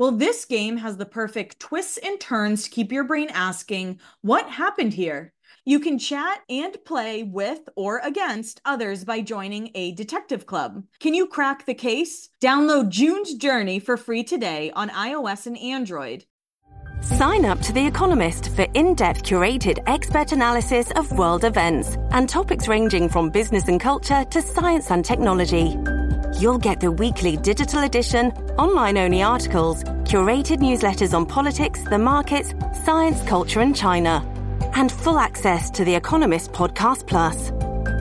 Well, this game has the perfect twists and turns to keep your brain asking, what happened here? You can chat and play with or against others by joining a detective club. Can you crack the case? Download June's Journey for free today on iOS and Android. Sign up to The Economist for in depth curated expert analysis of world events and topics ranging from business and culture to science and technology. You'll get the weekly digital edition, online only articles, curated newsletters on politics, the markets, science, culture, and China, and full access to The Economist Podcast Plus.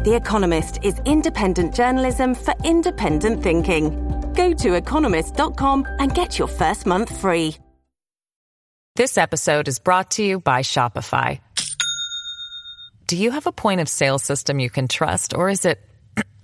The Economist is independent journalism for independent thinking. Go to economist.com and get your first month free. This episode is brought to you by Shopify. Do you have a point of sale system you can trust, or is it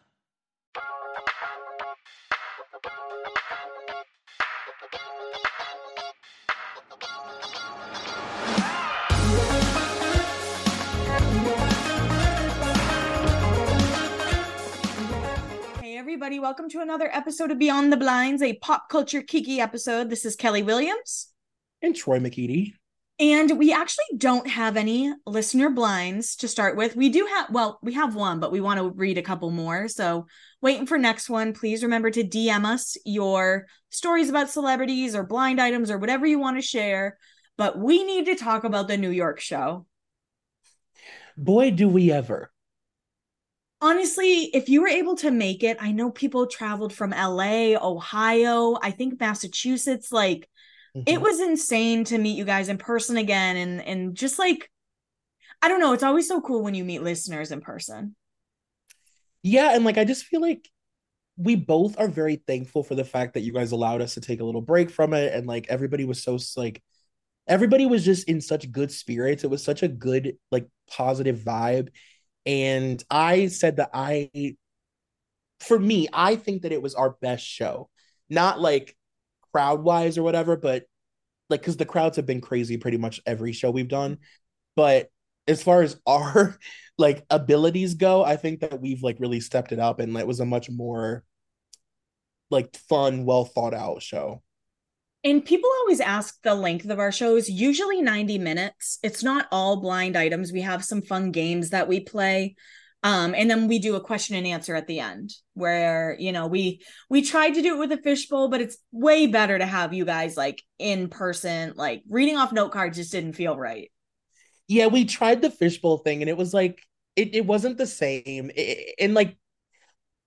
Everybody, welcome to another episode of Beyond the Blinds, a pop culture kiki episode. This is Kelly Williams. And Troy McEady. And we actually don't have any listener blinds to start with. We do have, well, we have one, but we want to read a couple more. So, waiting for next one. Please remember to DM us your stories about celebrities or blind items or whatever you want to share. But we need to talk about the New York show. Boy, do we ever. Honestly, if you were able to make it, I know people traveled from LA, Ohio, I think Massachusetts, like it Mhm. was insane to meet you guys in person again and and just like I don't know, it's always so cool when you meet listeners in person. Yeah, and like I just feel like we both are very thankful for the fact that you guys allowed us to take a little break from it and like everybody was so like everybody was just in such good spirits. It was such a good like positive vibe. And I said that I for me, I think that it was our best show. Not like crowd wise or whatever, but like because the crowds have been crazy pretty much every show we've done. But as far as our like abilities go, I think that we've like really stepped it up and it was a much more like fun, well thought out show. And people always ask the length of our shows, usually 90 minutes. It's not all blind items. We have some fun games that we play. Um, and then we do a question and answer at the end where, you know, we we tried to do it with a fishbowl, but it's way better to have you guys like in person. Like reading off note cards just didn't feel right. Yeah, we tried the fishbowl thing and it was like it, it wasn't the same. It- and like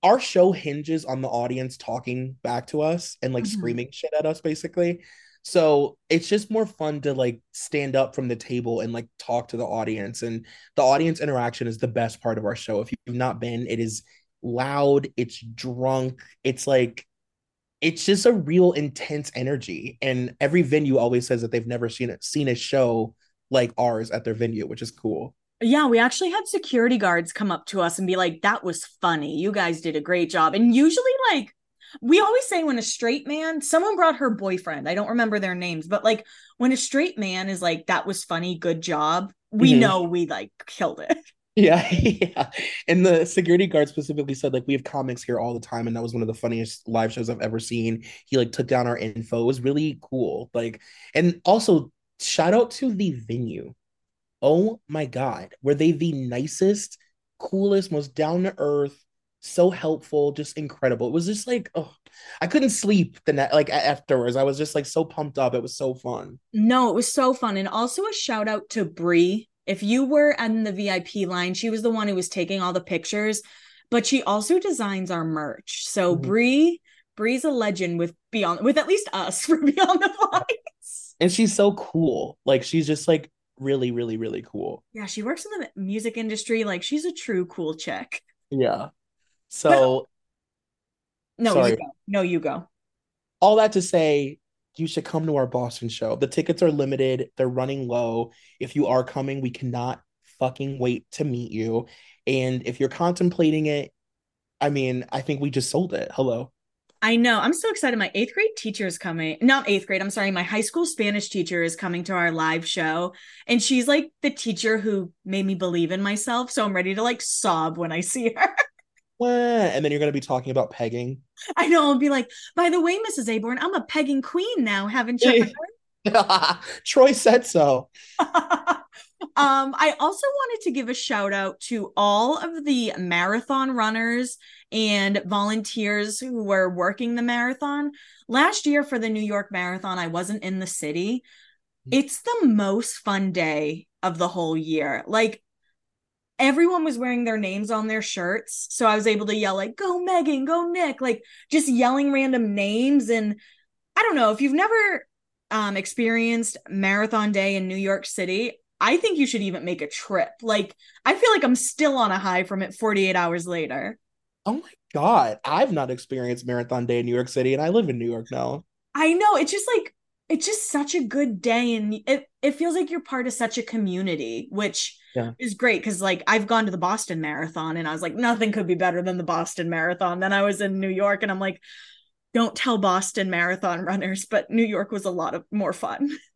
our show hinges on the audience talking back to us and like Mhm. screaming shit at us basically. So it's just more fun to like stand up from the table and like talk to the audience. And the audience interaction is the best part of our show. If you've not been, it is loud, it's drunk, it's like it's just a real intense energy. And every venue always says that they've never seen it seen a show like ours at their venue, which is cool. Yeah, we actually had security guards come up to us and be like, that was funny. You guys did a great job. And usually, like, we always say when a straight man, someone brought her boyfriend, I don't remember their names, but like when a straight man is like, that was funny, good job, we Mhm. know we like killed it. Yeah, yeah. And the security guard specifically said, like, we have comics here all the time, and that was one of the funniest live shows I've ever seen. He like took down our info. It was really cool. Like, and also shout out to the venue. Oh my God, were they the nicest, coolest, most down to earth, so helpful, just incredible. It was just like, oh, I couldn't sleep the night like afterwards. I was just like so pumped up. It was so fun. No, it was so fun. And also a shout out to Brie. If you were in the VIP line, she was the one who was taking all the pictures, but she also designs our merch. So mm-hmm. Brie, Brie's a legend with Beyond with at least us for Beyond the Blinds. And she's so cool. Like she's just like really, really, really cool. Yeah, she works in the music industry. Like she's a true cool chick. Yeah. So no, sorry. you go. No, you go. All that to say, you should come to our Boston show. The tickets are limited, they're running low. If you are coming, we cannot fucking wait to meet you. And if you're contemplating it, I mean, I think we just sold it. Hello. I know. I'm so excited. My eighth grade teacher is coming. Not eighth grade. I'm sorry. My high school Spanish teacher is coming to our live show. And she's like the teacher who made me believe in myself. So I'm ready to like sob when I see her. and then you're going to be talking about pegging. I know. I'll be like, by the way, Mrs. Aborn, I'm a pegging queen now. Haven't you? Troy said so. um, I also wanted to give a shout out to all of the marathon runners and volunteers who were working the marathon. Last year for the New York Marathon, I wasn't in the city. Mm. It's the most fun day of the whole year. Like everyone was wearing their names on their shirts. So I was able to yell like, go Megan, go Nick, like just yelling random names. And I don't know if you've never um, experienced marathon day in New York City, I think you should even make a trip. Like I feel like I'm still on a high from it 48 hours later. Oh my God. I've not experienced marathon day in New York City and I live in New York now. I know. It's just like it's just such a good day and it, it feels like you're part of such a community which yeah. is great because like i've gone to the boston marathon and i was like nothing could be better than the boston marathon then i was in new york and i'm like don't tell boston marathon runners but new york was a lot of more fun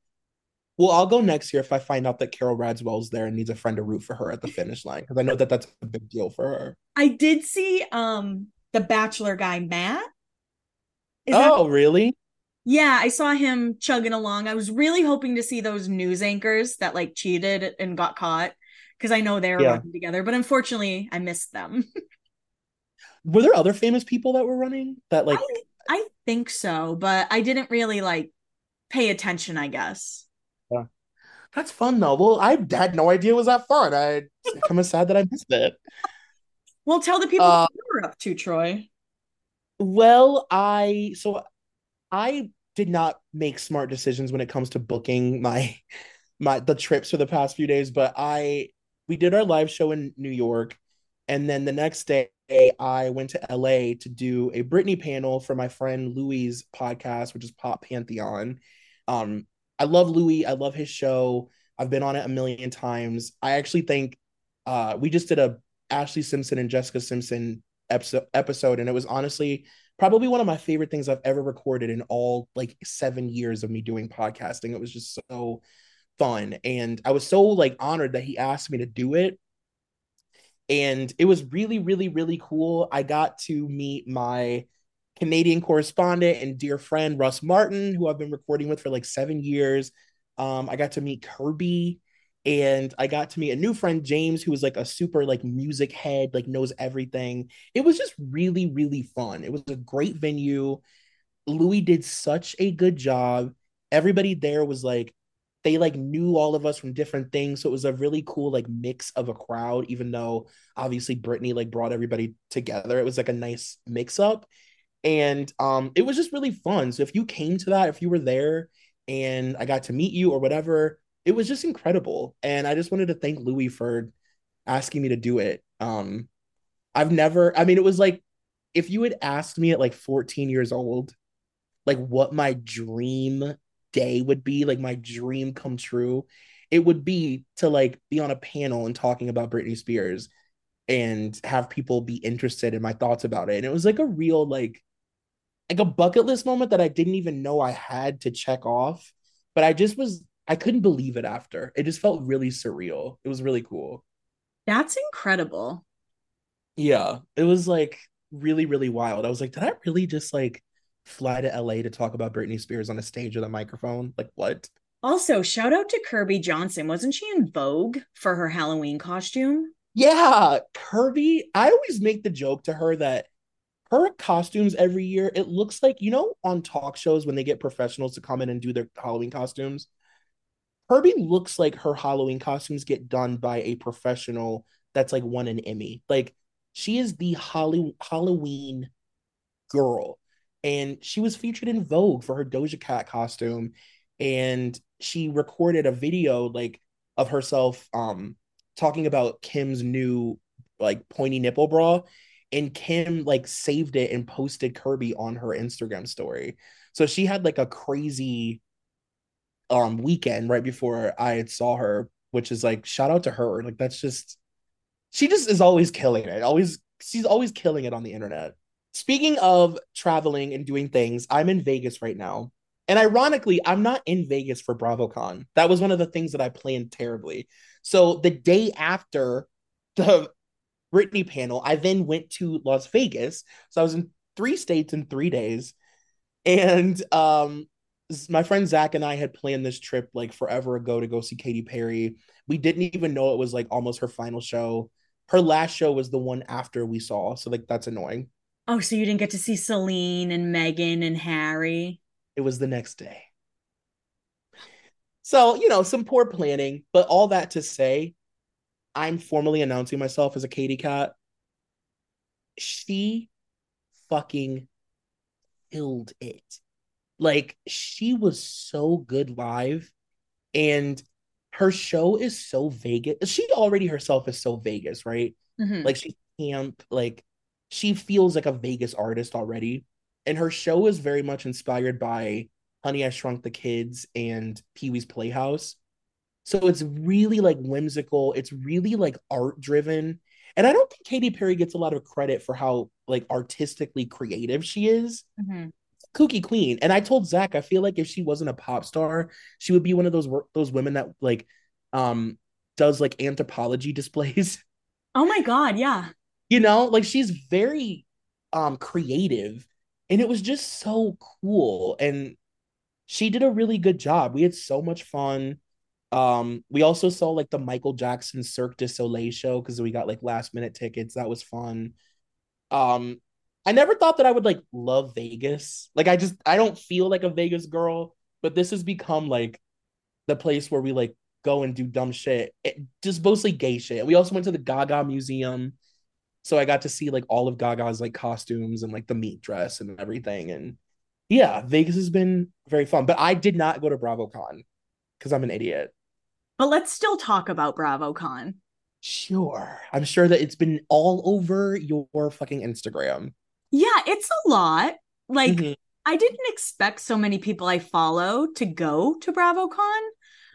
well i'll go next year if i find out that Carole Radziwill's there and needs a friend to root for her at the finish line because i know that that's a big deal for her i did see um the bachelor guy matt Is oh that- really yeah, I saw him chugging along. I was really hoping to see those news anchors that like cheated and got caught because I know they're yeah. running together, but unfortunately, I missed them. were there other famous people that were running that like I, I think so, but I didn't really like pay attention, I guess. That's fun though. Well, I had no idea it was that fun. I kind of sad that I missed it. Well, tell the people uh, what you were up to, Troy. Well, I so I did not make smart decisions when it comes to booking my my the trips for the past few days, but I we did our live show in New York and then the next day I went to LA to do a Britney panel for my friend Louis' podcast, which is Pop Pantheon. Um, I love Louis. I love his show. I've been on it a million times. I actually think uh, we just did a Ashlee Simpson and Jessica Simpson episode, episode, and it was honestly probably one of my favorite things I've ever recorded in all like seven years of me doing podcasting. It was just so fun. And I was so like honored that he asked me to do it. And it was really, really, really cool. I got to meet my Canadian correspondent and dear friend Russ Martin, who I've been recording with for like seven years. Um, I got to meet Kirby and I got to meet a new friend, James, who was like a super like music head, like knows everything. It was just really, really fun. It was a great venue. Louis did such a good job. Everybody there was like, they like knew all of us from different things. So it was a really cool like mix of a crowd, even though obviously Britney like brought everybody together. It was like a nice mix up. And um it was just really fun. So if you came to that, if you were there and I got to meet you or whatever, it was just incredible. And I just wanted to thank Louis for asking me to do it. Um, I've never, I mean, it was like if you had asked me at like 14 years old, like what my dream day would be, like my dream come true, it would be to like be on a panel and talking about Britney Spears and have people be interested in my thoughts about it. And it was like a real like like a bucket list moment that I didn't even know I had to check off. But I just was I couldn't believe it after. It just felt really surreal. It was really cool. That's incredible. Yeah, it was like really, really wild. I was like, did I really just like fly to LA to talk about Britney Spears on a stage with a microphone? Like, what? Also, shout out to Kirby Johnson. Wasn't she in Vogue for her Halloween costume? Yeah, Kirby. I always make the joke to her that her costumes every year, it looks like, you know, on talk shows when they get professionals to come in and do their Halloween costumes. Kirby looks like her Halloween costumes get done by a professional that's like won an Emmy. Like she is the Holly- Halloween girl. And she was featured in Vogue for her Doja Cat costume. And she recorded a video like of herself um talking about Kim's new like pointy nipple bra and Kim like saved it and posted Kirby on her Instagram story. So she had like a crazy um weekend right before I had saw her, which is like shout out to her. Like that's just she just is always killing it. Always she's always killing it on the internet. Speaking of traveling and doing things, I'm in Vegas right now. And ironically, I'm not in Vegas for BravoCon. That was one of the things that I planned terribly. So the day after the Britney panel, I then went to Las Vegas. So I was in three states in three days. And um my friend Zach and I had planned this trip like forever ago to go see Katy Perry. We didn't even know it was like almost her final show. Her last show was the one after we saw. So like that's annoying. Oh, so you didn't get to see Celine and Megan and Harry? It was the next day. So, you know, some poor planning, but all that to say, I'm formally announcing myself as a Katy cat. She fucking killed it. Like, she was so good live, and her show is so Vegas. She already herself is so Vegas, right? Mhm. Like, she camp, like, she feels like a Vegas artist already. And her show is very much inspired by Honey, I Shrunk the Kids and Pee Wee's Playhouse. So it's really like whimsical. It's really like art driven. And I don't think Katy Perry gets a lot of credit for how like artistically creative she is. Mhm. Kooky Queen. And I told Zach, I feel like if she wasn't a pop star, she would be one of those those women that like um does like anthropology displays. Oh my God, yeah. You know, like she's very um creative and it was just so cool and she did a really good job. We had so much fun. Um we also saw like the Michael Jackson Cirque du Soleil show because we got like last minute tickets. That was fun. Um I never thought that I would like love Vegas. Like I just I don't feel like a Vegas girl, but this has become like the place where we like go and do dumb shit. It, just mostly gay shit. We also went to the Gaga Museum. So I got to see like all of Gaga's like costumes and like the meat dress and everything. And yeah, Vegas has been very fun. But I did not go to BravoCon because I'm an idiot. But let's still talk about BravoCon. Sure. I'm sure that it's been all over your fucking Instagram. Yeah, it's a lot. Like, Mhm, I didn't expect so many people I follow to go to BravoCon.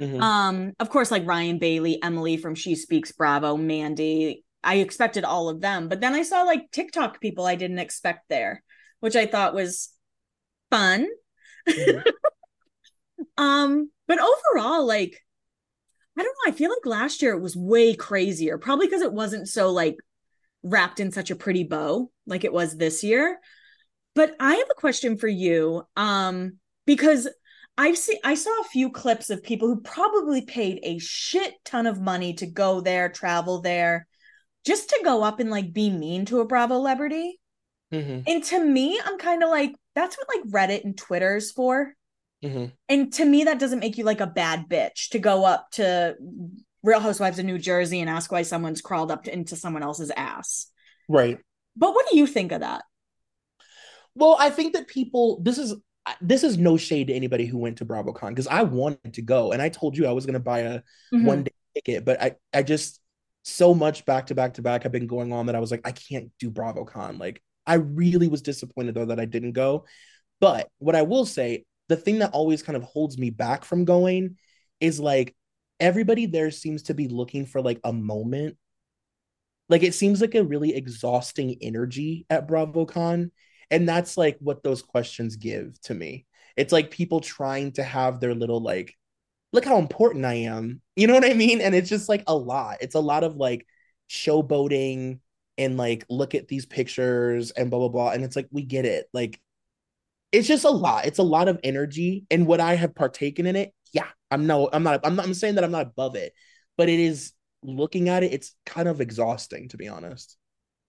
mhm. Um, of course, like Ryan Bailey, Emily from She Speaks Bravo, Mandy. I expected all of them, but then I saw like TikTok people I didn't expect there, which I thought was fun. Mhm. Um, but overall, like, I don't know. I feel like last year it was way crazier, probably because it wasn't so like wrapped in such a pretty bow like it was this year. But I have a question for you. Um, because I've seen I saw a few clips of people who probably paid a shit ton of money to go there, travel there, just to go up and like be mean to a Bravo celebrity. Mhm, And to me, I'm kind of like, that's what like Reddit and Twitter's for. Mhm. And to me, that doesn't make you like a bad bitch to go up to Real Housewives of New Jersey and ask why someone's crawled up to, into someone else's ass. Right. But what do you think of that? Well, I think that people this is this is no shade to anybody who went to BravoCon because I wanted to go and I told you I was going to buy a Mhm. one day ticket, but I I just so much back to back to back have been going on that I was like I can't do BravoCon. Like I really was disappointed though that I didn't go. But what I will say, the thing that always kind of holds me back from going is like everybody there seems to be looking for like a moment. Like it seems like a really exhausting energy at BravoCon. And that's like what those questions give to me. It's like people trying to have their little like, look how important I am. You know what I mean? And it's just like a lot. It's a lot of like showboating and like look at these pictures and blah blah blah. And it's like we get it. Like it's just a lot. It's a lot of energy. And what I have partaken in it, yeah, I'm no, I'm not, I'm not, I'm saying that I'm not above it, but it is looking at it, it's kind of exhausting to be honest.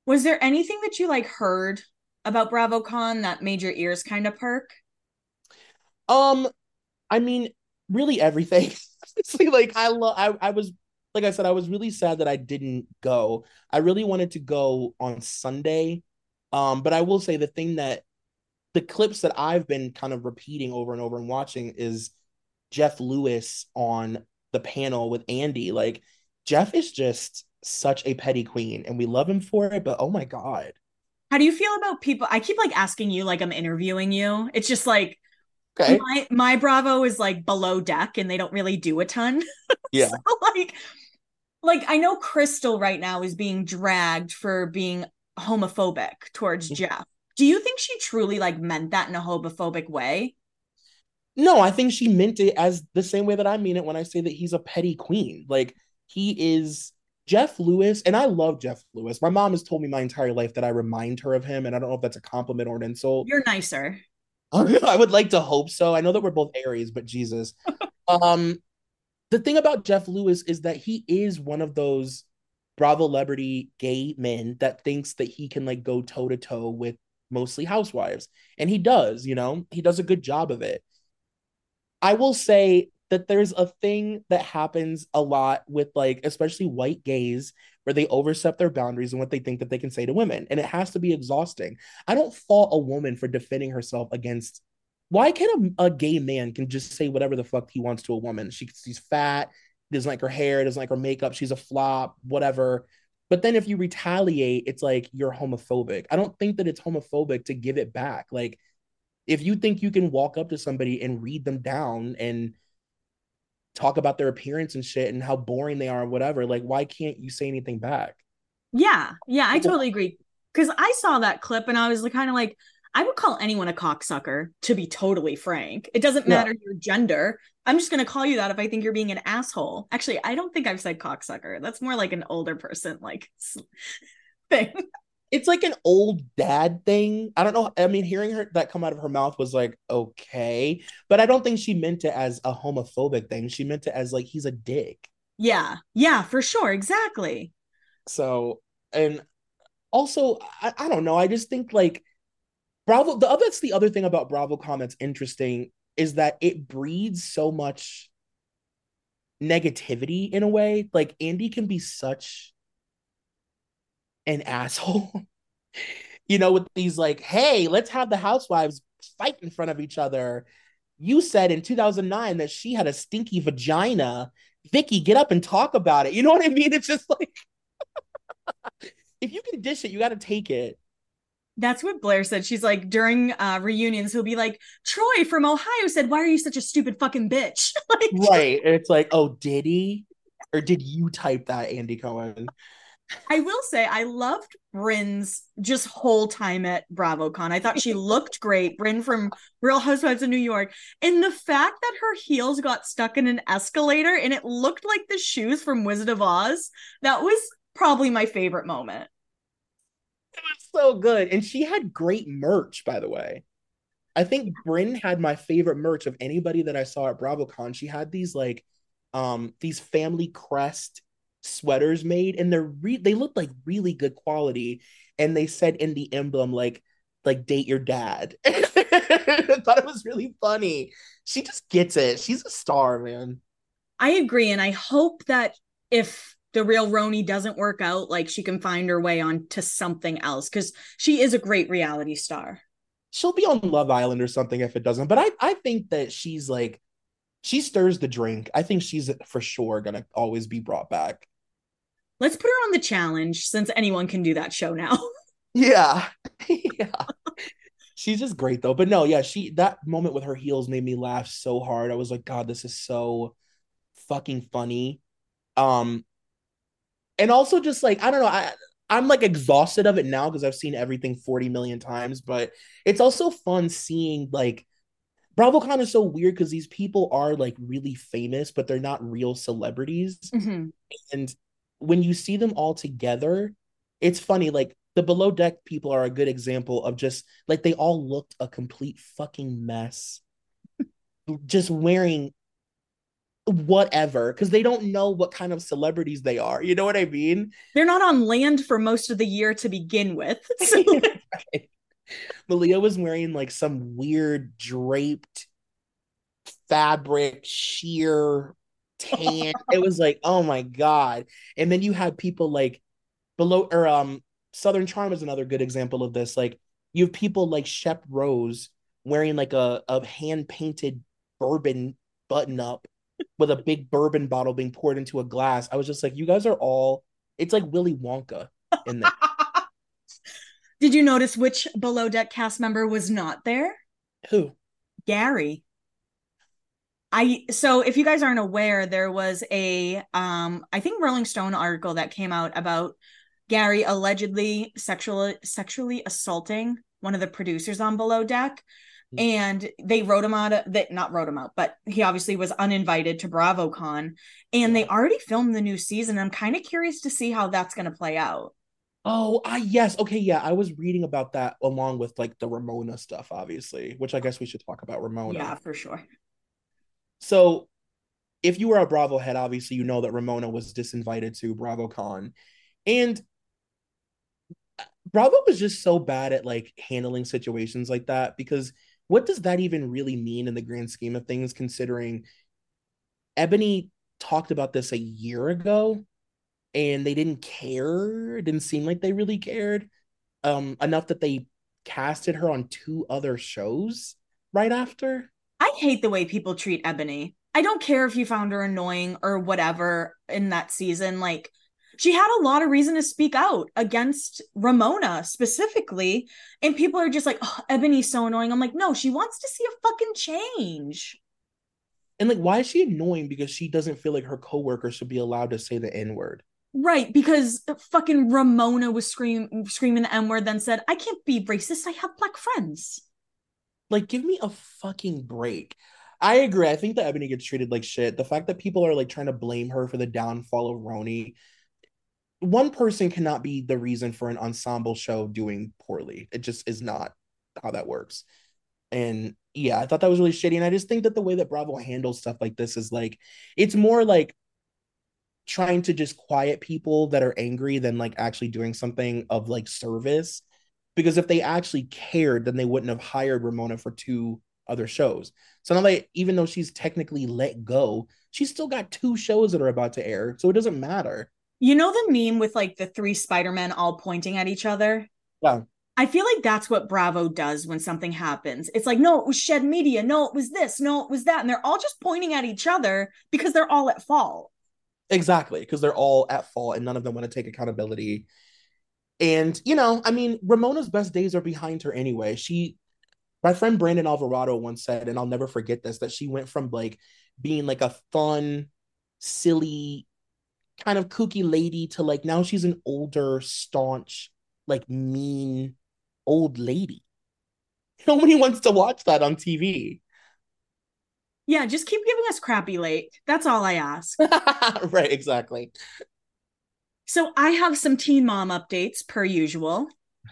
Was there anything that you like heard about BravoCon that made your ears kind of perk? Um, I mean, really everything. Honestly, like I love. I I was like I said, I was really sad that I didn't go. I really wanted to go on Sunday. Um, but I will say the thing that the clips that I've been kind of repeating over and over and watching is Jeff Lewis on the panel with Andy. Like Jeff is just such a petty queen and we love him for it, but oh my god. How do you feel about people? I keep like asking you like I'm interviewing you. It's just like okay. my my Bravo is like below deck and they don't really do a ton. Yeah. so, like like I know Crystal right now is being dragged for being homophobic towards mm-hmm. Jeff. Do you think she truly like meant that in a homophobic way? No, I think she meant it as the same way that I mean it when I say that he's a petty queen. Like he is Jeff Lewis, and I love Jeff Lewis. My mom has told me my entire life that I remind her of him, and I don't know if that's a compliment or an insult. You're nicer. I would like to hope so. I know that we're both Aries, but Jesus. um, the thing about Jeff Lewis is that he is one of those Bravo celebrity gay men that thinks that he can like go toe to toe with mostly housewives, and he does. You know, he does a good job of it. I will say that there's a thing that happens a lot with like especially white gays where they overstep their boundaries and what they think that they can say to women and it has to be exhausting i don't fault a woman for defending herself against why can a, a gay man can just say whatever the fuck he wants to a woman she, she's fat doesn't like her hair doesn't like her makeup she's a flop whatever but then if you retaliate it's like you're homophobic. I don't think that it's homophobic to give it back. Like if you think you can walk up to somebody and read them down and talk about their appearance and shit and how boring they are or whatever like why can't you say anything back? Yeah. Yeah i totally agree. Because i saw that clip and i was kind of like i would call anyone a cocksucker to be totally frank. It doesn't matter yeah. your gender i'm just going to call you that if i think you're being an asshole actually i don't think i've said cocksucker that's more like an older person like thing it's like an old dad thing. I don't know. I mean, hearing her that come out of her mouth was like okay, but I don't think she meant it as a homophobic thing. She meant it as like he's a dick. Yeah, yeah, for sure, exactly. So, and also, I, I don't know. I just think like Bravo. The that's the other thing about BravoCon that's interesting is that it breeds so much negativity in a way. Like Andy can be such an asshole. you know, with these like, hey, let's have the housewives fight in front of each other. You said in 2009 that she had a stinky vagina. Vicki, get up and talk about it. You know what I mean? It's just like, if you can dish it, you got to take it. That's what Blair said. She's like, during uh, reunions, he'll be like, Troy from Ohio said, Why are you such a stupid fucking bitch? like, right. it's like, Oh, did he? Or did you type that, Andy Cohen? I will say I loved Bryn's just whole time at BravoCon. I thought she looked great. Bryn from Real Housewives of New York. And the fact that her heels got stuck in an escalator and it looked like the shoes from Wizard of Oz, that was probably my favorite moment. Was so good. And she had great merch, by the way. I think Bryn had my favorite merch of anybody that I saw at BravoCon. She had these like um these family crest sweaters made and they're re- they look like really good quality and they said in the emblem like like date your dad i thought it was really funny she just gets it she's a star man i agree and i hope that if the real RHONY doesn't work out like she can find her way on to something else because she is a great reality star she'll be on love island or something if it doesn't but i i think that she's like she stirs the drink i think she's for sure gonna always be brought back let's put her on the challenge since anyone can do that show now. yeah. yeah. She's just great though. But no, yeah, she that moment with her heels made me laugh so hard. I was like, God, this is so fucking funny. Um and also just like, I don't know, I I'm like exhausted of it now because I've seen everything 40 million times, but it's also fun seeing like BravoCon is so weird because these people are like really famous, but they're not real celebrities. Mm-hmm. And when you see them all together, it's funny. Like the below deck people are a good example of just like they all looked a complete fucking mess, just wearing whatever because they don't know what kind of celebrities they are. You know what I mean? They're not on land for most of the year to begin with. So. right. Malia was wearing like some weird draped fabric sheer tan. it was like, oh my god. And then you had people like below or um Southern Charm is another good example of this. Like you have people like Shep Rose wearing like a, a hand painted bourbon button up with a big bourbon bottle being poured into a glass. I was just like, you guys are all it's like Willy Wonka in there. Did you notice which below deck cast member was not there? Who? Gary. I so if you guys aren't aware, there was a um I think Rolling Stone article that came out about Gary allegedly sexually sexually assaulting one of the producers on Below Deck. Mm. And they wrote him out of that not wrote him out, but he obviously was uninvited to BravoCon. And they already filmed the new season. I'm kind of curious to see how that's gonna play out. Oh, ah, yes. Okay, yeah. I was reading about that along with like the Ramona stuff, obviously, which I guess we should talk about Ramona. Yeah, for sure. So, if you were a Bravo head, obviously you know that Ramona was disinvited to BravoCon, and Bravo was just so bad at like handling situations like that because what does that even really mean in the grand scheme of things? Considering Ebony talked about this a year ago and they didn't care. It didn't seem like they really cared um, enough that they casted her on two other shows right after. I hate the way people treat Ebony. I don't care if you found her annoying or whatever in that season. Like, she had a lot of reason to speak out against Ramona specifically. And people are just like, oh, Ebony's so annoying. I'm like, no, she wants to see a fucking change. And like, why is she annoying? Because she doesn't feel like her coworker should be allowed to say the N word. Right, because fucking Ramona was scream screaming the N word, then said, I can't be racist. I have black friends. Like, give me a fucking break. I agree. I think that Ebony gets treated like shit. The fact that people are like trying to blame her for the downfall of RHONY, one person cannot be the reason for an ensemble show doing poorly. It just is not how that works. And yeah, I thought that was really shitty. And I just think that the way that Bravo handles stuff like this is like, it's more like trying to just quiet people that are angry than like actually doing something of like service. Because if they actually cared, then they wouldn't have hired Ramona for two other shows. So now that even though she's technically let go, she's still got two shows that are about to air. So it doesn't matter. You know the meme with like the three Spider-Men all pointing at each other? Yeah. I feel like that's what Bravo does when something happens. It's like, no, it was Shed Media. No, it was this. No, it was that. And they're all just pointing at each other because they're all at fault. Exactly, because they're all at fault and none of them want to take accountability. And, you know, I mean, Ramona's best days are behind her anyway. She, my friend Brandon Alvarado once said, and I'll never forget this, that she went from like being like a fun, silly, kind of kooky lady to like now she's an older, staunch, like mean old lady. Nobody wants to watch that on TV. Yeah, just keep giving us crappy late. That's all I ask. right, exactly. So I have some teen mom updates per usual.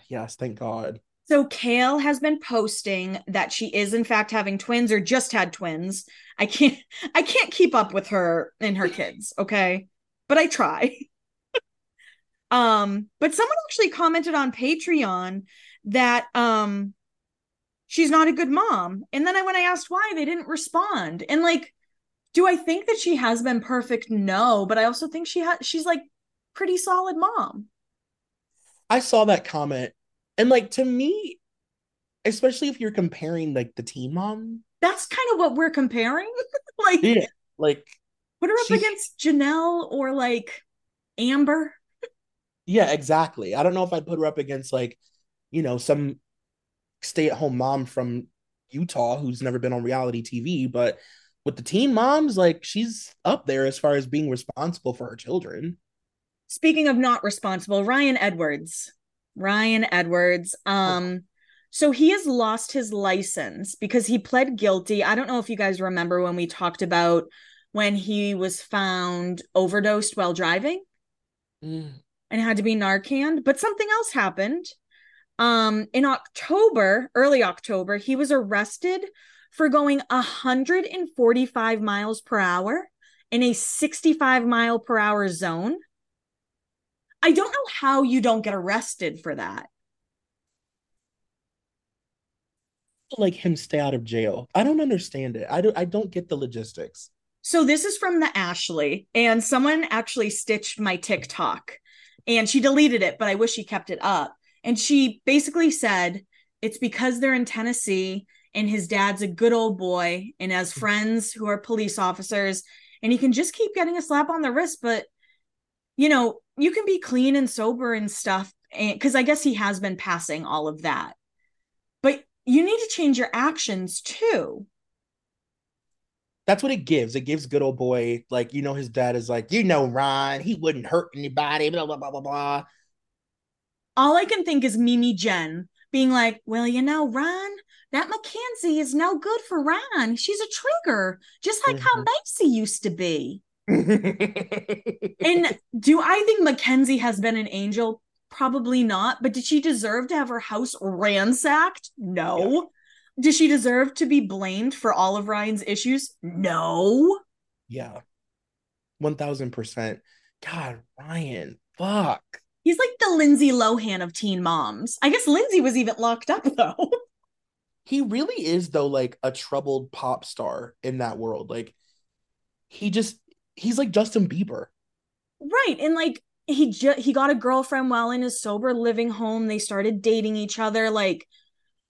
Yes, thank God. So Kail has been posting that she is in fact having twins or just had twins. I can't I can't keep up with her and her kids, okay? But I try. um, but someone actually commented on Patreon that um she's not a good mom. And then I when I asked why, they didn't respond. And like, do I think that she has been perfect? No, but I also think she has she's like pretty solid mom. I saw that comment. And like to me, especially if you're comparing like the teen mom. That's kind of what we're comparing. like yeah, like put her up against Janelle or like Amber. Yeah, exactly. I don't know if I'd put her up against like, you know, some stay at home mom from Utah who's never been on reality TV, but with the teen moms, like she's up there as far as being responsible for her children. Speaking of not responsible, Ryan Edwards. Ryan Edwards. Um, so he has lost his license because he pled guilty. I don't know if you guys remember when we talked about when he was found overdosed while driving mm. and had to be Narcan, but something else happened. Um, in October, early October, he was arrested for going 145 miles per hour in a 65 mile per hour zone. I don't know how you don't get arrested for that. like him stay out of jail? I don't understand it. I don't I don't get the logistics. So this is from the Ashley, and someone actually stitched my TikTok and she deleted it, but I wish she kept it up. And she basically said it's because they're in Tennessee and his dad's a good old boy and has hmm. friends who are police officers and he can just keep getting a slap on the wrist, but you know, you can be clean and sober and stuff because I guess he has been passing all of that. But you need to change your actions too that's what it gives. It gives good old boy, like, you know, his dad is like, you know, Ron, he wouldn't hurt anybody, blah, blah, blah, blah, blah. All I can think is Mimi Jen being like, well, you know, Ron, that Mackenzie is no good for Ron. She's a trigger, just like mm-hmm. how Maci used to be. and do I think Mackenzie has been an angel? Probably not. But did she deserve to have her house ransacked? No. Does she deserve to be blamed for all of Ryan's issues? No. Yeah. 1000%. God, Ryan, fuck. He's like the Lindsay Lohan of teen moms. I guess Lindsay was even locked up though. he really is though like a troubled pop star in that world. Like he just he's like Justin Bieber. Right. And like he just he got a girlfriend while in his sober living home. They started dating each other like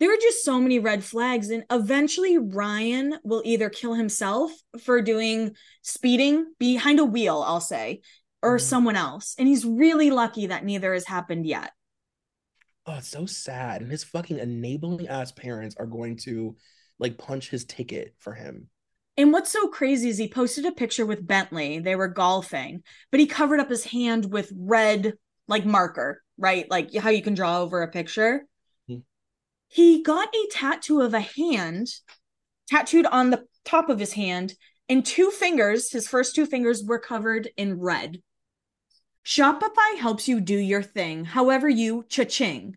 there are just so many red flags and eventually ryan will either kill himself for doing speeding behind a wheel i'll say or mm-hmm. someone else and he's really lucky that neither has happened yet. Oh it's so sad and his fucking enabling ass parents are going to like punch his ticket for him. And what's so crazy is he posted a picture with bentley. They were golfing but he covered up his hand with red like marker right? Like how you can draw over a picture he got a tattoo of a hand tattooed on the top of his hand, and two fingers, his first two fingers, were covered in red. Shopify helps you do your thing, however you cha-ching.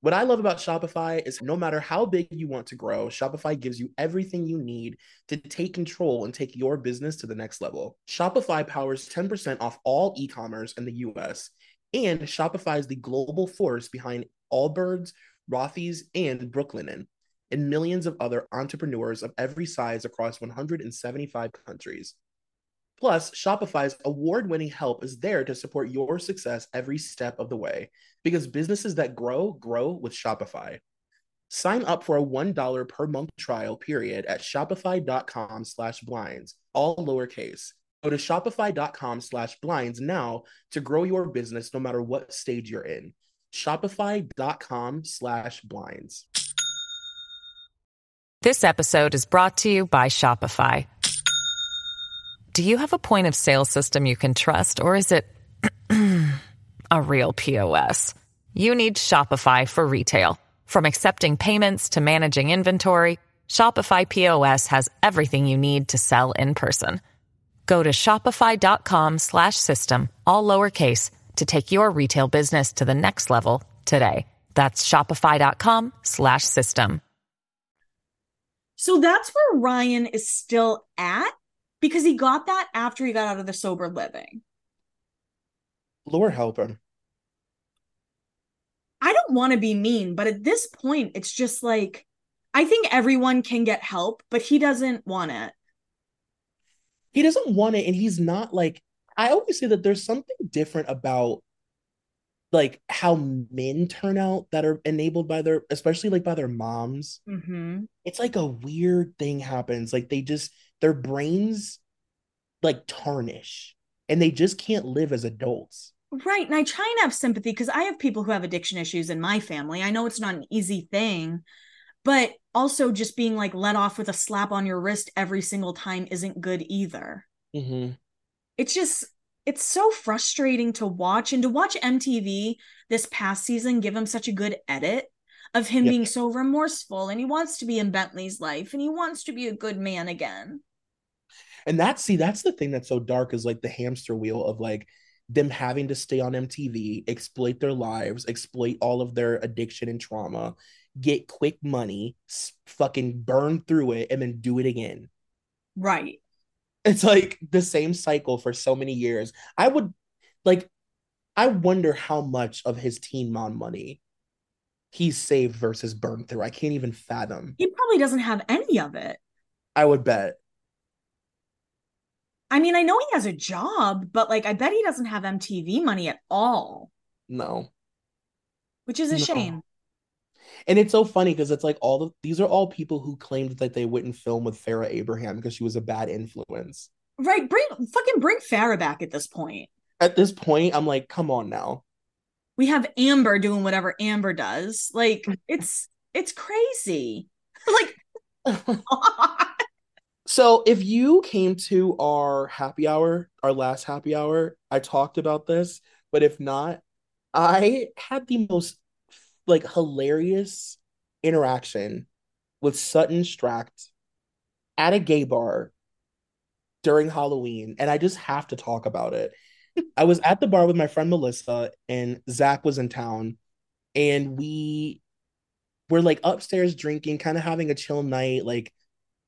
What I love about Shopify is no matter how big you want to grow, Shopify gives you everything you need to take control and take your business to the next level. Shopify powers 10% off all e commerce in the US, and Shopify is the global force behind Allbirds, Rothy's, and Brooklinen, and millions of other entrepreneurs of every size across 175 countries. Plus, Shopify's award winning help is there to support your success every step of the way because businesses that grow, grow with Shopify. Sign up for a $1 per month trial period at shopify.com slash blinds, all lowercase. Go to shopify.com slash blinds now to grow your business no matter what stage you're in. Shopify.com slash blinds. This episode is brought to you by Shopify. Do you have a point of sale system you can trust, or is it a real POS? You need Shopify for retail. From accepting payments to managing inventory, Shopify POS has everything you need to sell in person. Go to shopify.com slash system, all lowercase, to take your retail business to the next level today. That's shopify.com slash system. So that's where Ryan is still at because he got that after he got out of the sober living. Lord help him. I don't want to be mean, but at this point, it's just like I think everyone can get help, but he doesn't want it. He doesn't want it, and he's not like I always say that there's something different about like how men turn out that are enabled by their especially like by their moms mm-hmm. it's like a weird thing happens like they just their brains like tarnish and they just can't live as adults Right. And I try and have sympathy because I have people who have addiction issues in my family. I know it's not an easy thing, but also just being like let off with a slap on your wrist every single time isn't good either. Mm-hmm. It's just, it's so frustrating to watch and to watch MTV this past season give him such a good edit of him Yep. being so remorseful and he wants to be in Bentley's life and he wants to be a good man again. And that's see, that's the thing that's so dark is like the hamster wheel of like them having to stay on MTV, exploit their lives, exploit all of their addiction and trauma, get quick money, fucking burn through it, and then do it again. Right. It's like the same cycle for so many years. I would like, I wonder how much of his teen mom money he saved versus burned through. I can't even fathom. He probably doesn't have any of it. I would bet. I mean, I know he has a job, but like I bet he doesn't have MTV money at all, No. which is a No. shame. And it's so funny because it's like all the these are all people who claimed that they wouldn't film with Farrah Abraham because she was a bad influence. Right. Bring fucking bring Farrah back at this point. At this point, I'm like, come on now. We have Amber doing whatever Amber does. Like it's it's crazy. Like So if you came to our happy hour, our last happy hour, I talked about this, but if not, I had the most like hilarious interaction with Sutton Stracke at a gay bar during Halloween, and I just have to talk about it. I was at the bar with my friend Melissa, and Zach was in town, and we were like upstairs drinking, kind of having a chill night, like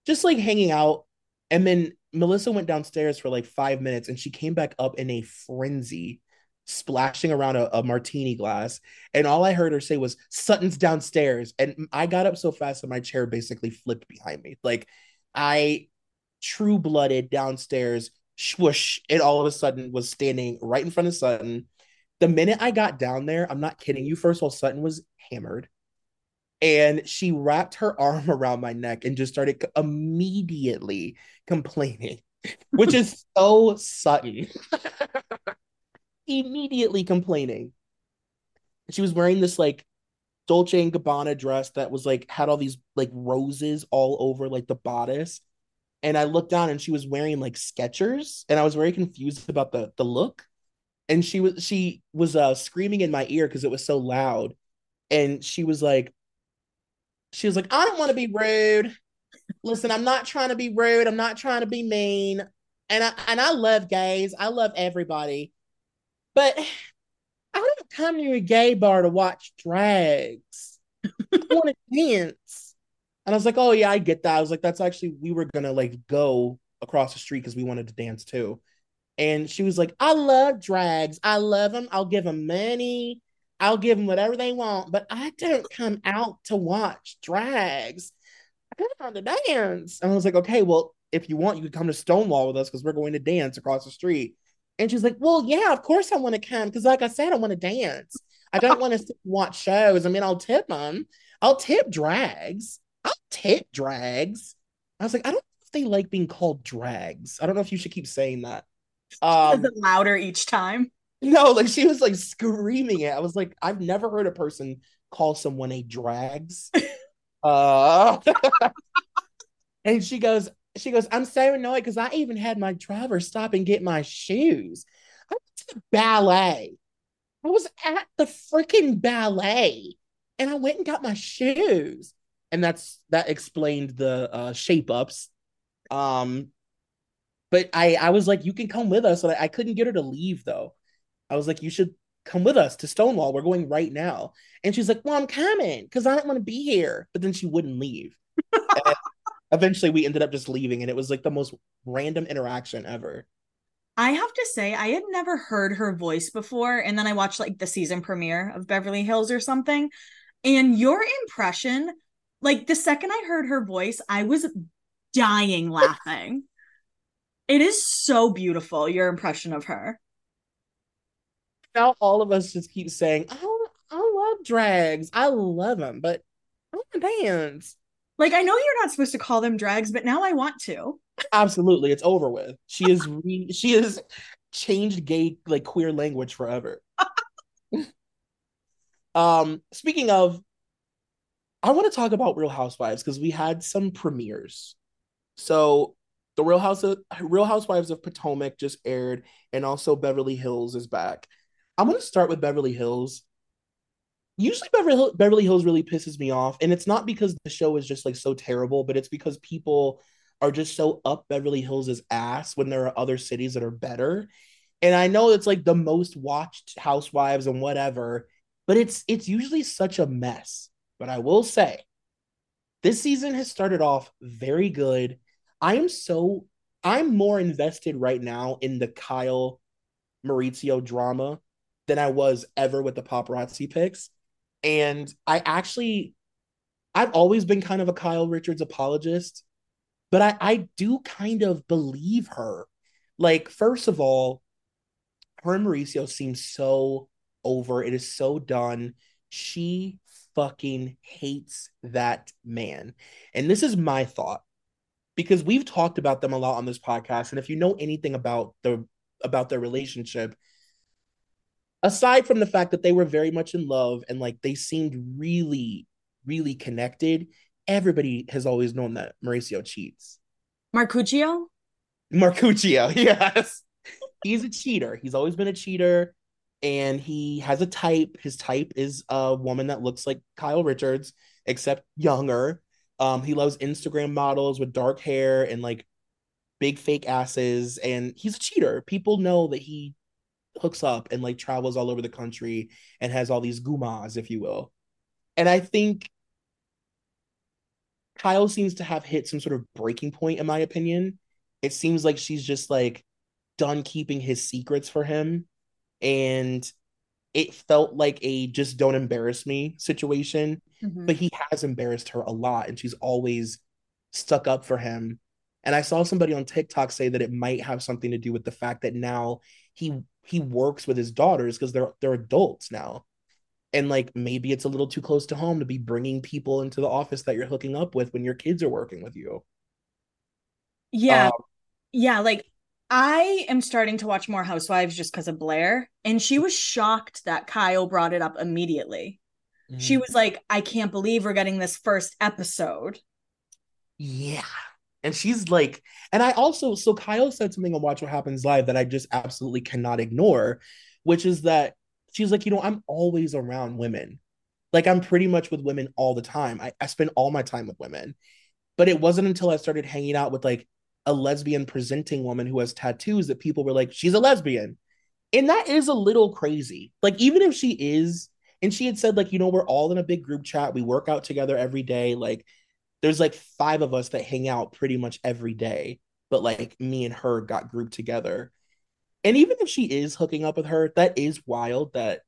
just like hanging out. And then Melissa went downstairs for like five minutes and she came back up in a frenzy, splashing around a, a martini glass. And all I heard her say was, Sutton's downstairs. And I got up so fast that my chair basically flipped behind me. Like I true blooded downstairs, swoosh, and all of a sudden was standing right in front of Sutton. The minute I got down there, I'm not kidding you. First of all, Sutton was hammered and she wrapped her arm around my neck and just started immediately complaining, which is so Sutton. immediately complaining. She was wearing this like Dolce and Gabbana dress that was like had all these like roses all over like the bodice. And I looked down and she was wearing like Skechers, and I was very confused about the the look. And she was she was uh screaming in my ear because it was so loud. And she was like, she was like, I don't want to be rude. Listen, I'm not trying to be rude. I'm not trying to be mean. And I and I love gays. I love everybody. But I don't come to a gay bar to watch drags. I want to dance. And I was like, oh yeah, I get that. I was like, that's actually we were gonna like go across the street because we wanted to dance too. And she was like, I love drags. I love them. I'll give them money. I'll give them whatever they want, but I don't come out to watch drags. I come to dance. And I was like, okay, well, if you want, you could come to Stonewall with us because we're going to dance across the street. And she's like, well, yeah, of course I want to come because, like I said, I want to dance. I don't want to watch shows. I mean, I'll tip them. I'll tip drags. I'll tip drags. I was like, I don't know if they like being called drags. I don't know if you should keep saying that. Um, louder each time? No, like she was like screaming it. I was like, I've never heard a person call someone a drags. uh and she goes, she goes, I'm so annoyed because I even had my driver stop and get my shoes. I went to the ballet. I was at the freaking ballet and I went and got my shoes. And that's that explained the uh shape ups. Um but I I was like, you can come with us. And I, I couldn't get her to leave though. I was like, you should come with us to Stonewall. We're going right now. And she's like, well, I'm coming because I don't want to be here. But then she wouldn't leave. Eventually we ended up just leaving, and it was like the most random interaction ever. I have to say, I had never heard her voice before. And then I watched like the season premiere of Beverly Hills or something. And your impression, like the second I heard her voice, I was dying laughing. it is so beautiful, your impression of her. Now all of us just keep saying, "Oh, I love drags. I love them," but I want dance. Like, I know you're not supposed to call them drags, but now I want to. Absolutely, it's over with. She is re- she is changed gay like queer language forever. um, speaking of, I want to talk about Real Housewives because we had some premieres. So the Real House of Real Housewives of Potomac just aired, and also Beverly Hills is back. I'm gonna start with Beverly Hills. Usually Beverly, Beverly Hills really pisses me off, and it's not because the show is just like so terrible, but it's because people are just so up Beverly Hills' ass when there are other cities that are better. And I know it's like the most watched housewives and whatever, but it's it's usually such a mess. But I will say, this season has started off very good. I am so I'm more invested right now in the Kyle Mauricio drama than I was ever with the paparazzi pics. And I actually I've always been kind of a Kyle Richards apologist, but I, I do kind of believe her. Like, first of all, her and Mauricio seem so over. It is so done. She fucking hates that man. And this is my thought because we've talked about them a lot on this podcast and if you know anything about the about their relationship aside from the fact that they were very much in love and like they seemed really really connected everybody has always known that Mauricio cheats. Marcuccio? Marcuccio yes. He's a cheater. He's always been a cheater and he has a type. His type is a woman that looks like Kyle Richards except younger. Um, he loves Instagram models with dark hair and like big fake asses, and he's a cheater. People know that he hooks up and like travels all over the country and has all these gumas, if you will. And I think Kyle seems to have hit some sort of breaking point, in my opinion. It seems like she's just like done keeping his secrets for him. And it felt like a just don't embarrass me situation. Mm-hmm. But he has embarrassed her a lot and she's always stuck up for him. And I saw somebody on TikTok say that it might have something to do with the fact that now he he works with his daughters because they're they're adults now. And like maybe it's a little too close to home to be bringing people into the office that you're hooking up with when your kids are working with you. Yeah. Um, yeah, like I am starting to watch more Housewives just because of Blair, and she was shocked that Kyle brought it up immediately. Mm-hmm. She was like, I can't believe we're getting this first episode. Yeah. And she's like, and I also, so Kyle said something on Watch What Happens Live that I just absolutely cannot ignore, which is that she's like, you know, I'm always around women. Like, I'm pretty much with women all the time. I, I spend all my time with women. But it wasn't until I started hanging out with like a lesbian presenting woman who has tattoos that people were like, she's a lesbian. And that is a little crazy. Like, even if she is, and she had said, like, you know, we're all in a big group chat, we work out together every day. Like, there's like five of us that hang out pretty much every day, but like me and her got grouped together. And even if she is hooking up with her, that is wild that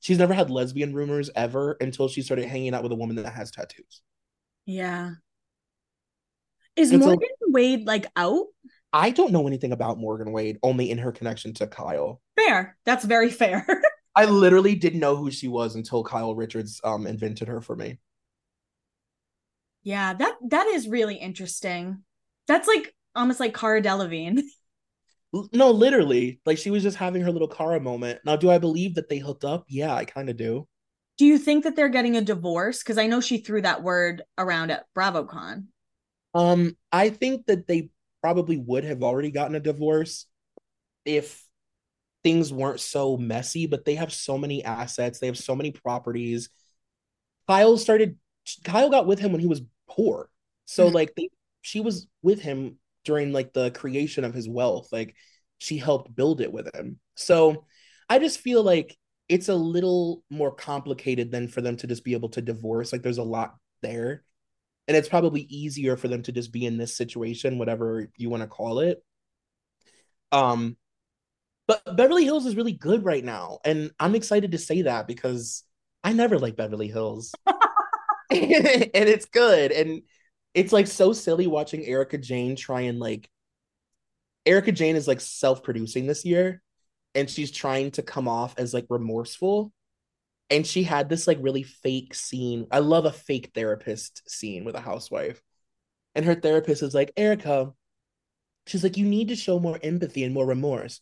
she's never had lesbian rumors ever until she started hanging out with a woman that has tattoos. Yeah. Is Morgan Wade like out? I don't know anything about Morgan Wade, only in her connection to Kyle. Fair. That's very fair. I literally didn't know who she was until Kyle Richards um invented her for me. Yeah, that that is really interesting. That's like almost like Cara Delevingne. No, literally. Like she was just having her little Cara moment. Now, do I believe that they hooked up? Yeah, I kind of do. Do you think that they're getting a divorce? Because I know she threw that word around at BravoCon. Um, I think that they probably would have already gotten a divorce if things weren't so messy, but they have so many assets, they have so many properties. Kyle started Kyle got with him when he was poor. So mm-hmm. like they she was with him during like the creation of his wealth. Like she helped build it with him. So I just feel like it's a little more complicated than for them to just be able to divorce. Like there's a lot there and it's probably easier for them to just be in this situation whatever you want to call it um but beverly hills is really good right now and i'm excited to say that because i never like beverly hills and it's good and it's like so silly watching Erika Jayne try and like Erika Jayne is like self-producing this year and she's trying to come off as like remorseful and she had this like really fake scene. I love a fake therapist scene with a housewife. And her therapist is like, Erika, she's like, you need to show more empathy and more remorse.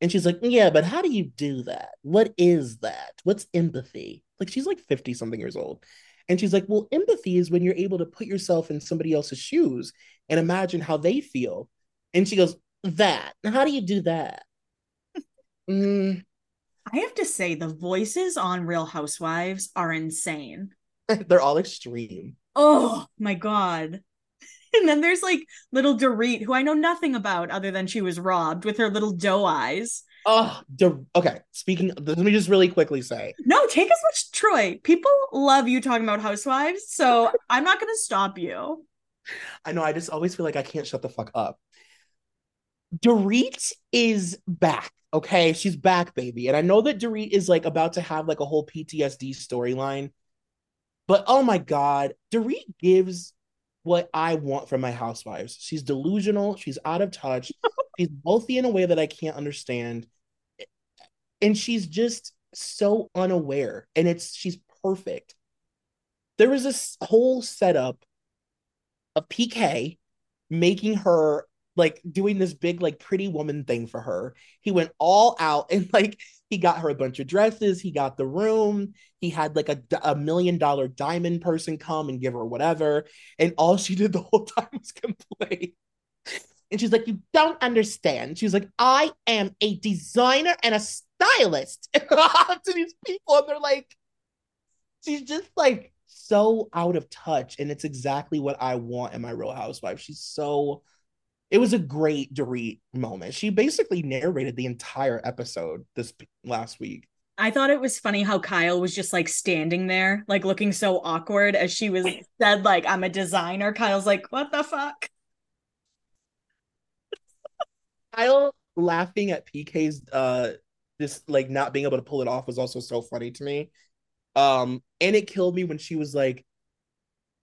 And she's like, Yeah, but how do you do that? What is that? What's empathy? Like, she's like 50 something years old. And she's like, Well, empathy is when you're able to put yourself in somebody else's shoes and imagine how they feel. And she goes, That. How do you do that? mm. I have to say, the voices on Real Housewives are insane. They're all extreme. Oh my God. And then there's like little Dorit, who I know nothing about other than she was robbed with her little doe eyes. Oh, okay. Speaking, let me just really quickly say. No, take as much, Troy. People love you talking about housewives, so I'm not going to stop you. I know. I just always feel like I can't shut the fuck up. Dorit is back. Okay, she's back, baby. And I know that Dorit is like about to have like a whole PTSD storyline. But oh my god, Dorit gives what I want from my housewives. She's delusional, she's out of touch, she's wealthy in a way that I can't understand. And she's just so unaware. And it's she's perfect. There was this whole setup of PK making her like doing this big like pretty woman thing for her. He went all out and like he got her a bunch of dresses, he got the room, he had like a, a million dollar diamond person come and give her whatever, and all she did the whole time was complain. And she's like, "You don't understand." She's like, "I am a designer and a stylist." to these people, and they're like, she's just like so out of touch, and it's exactly what I want in my Real Housewife. She's so it was a great Dorit moment. She basically narrated the entire episode this last week. I thought it was funny how Kyle was just like standing there, like looking so awkward as she was said, like, I'm a designer. Kyle's like, what the fuck? Kyle laughing at PK's uh this like not being able to pull it off was also so funny to me. Um, and it killed me when she was like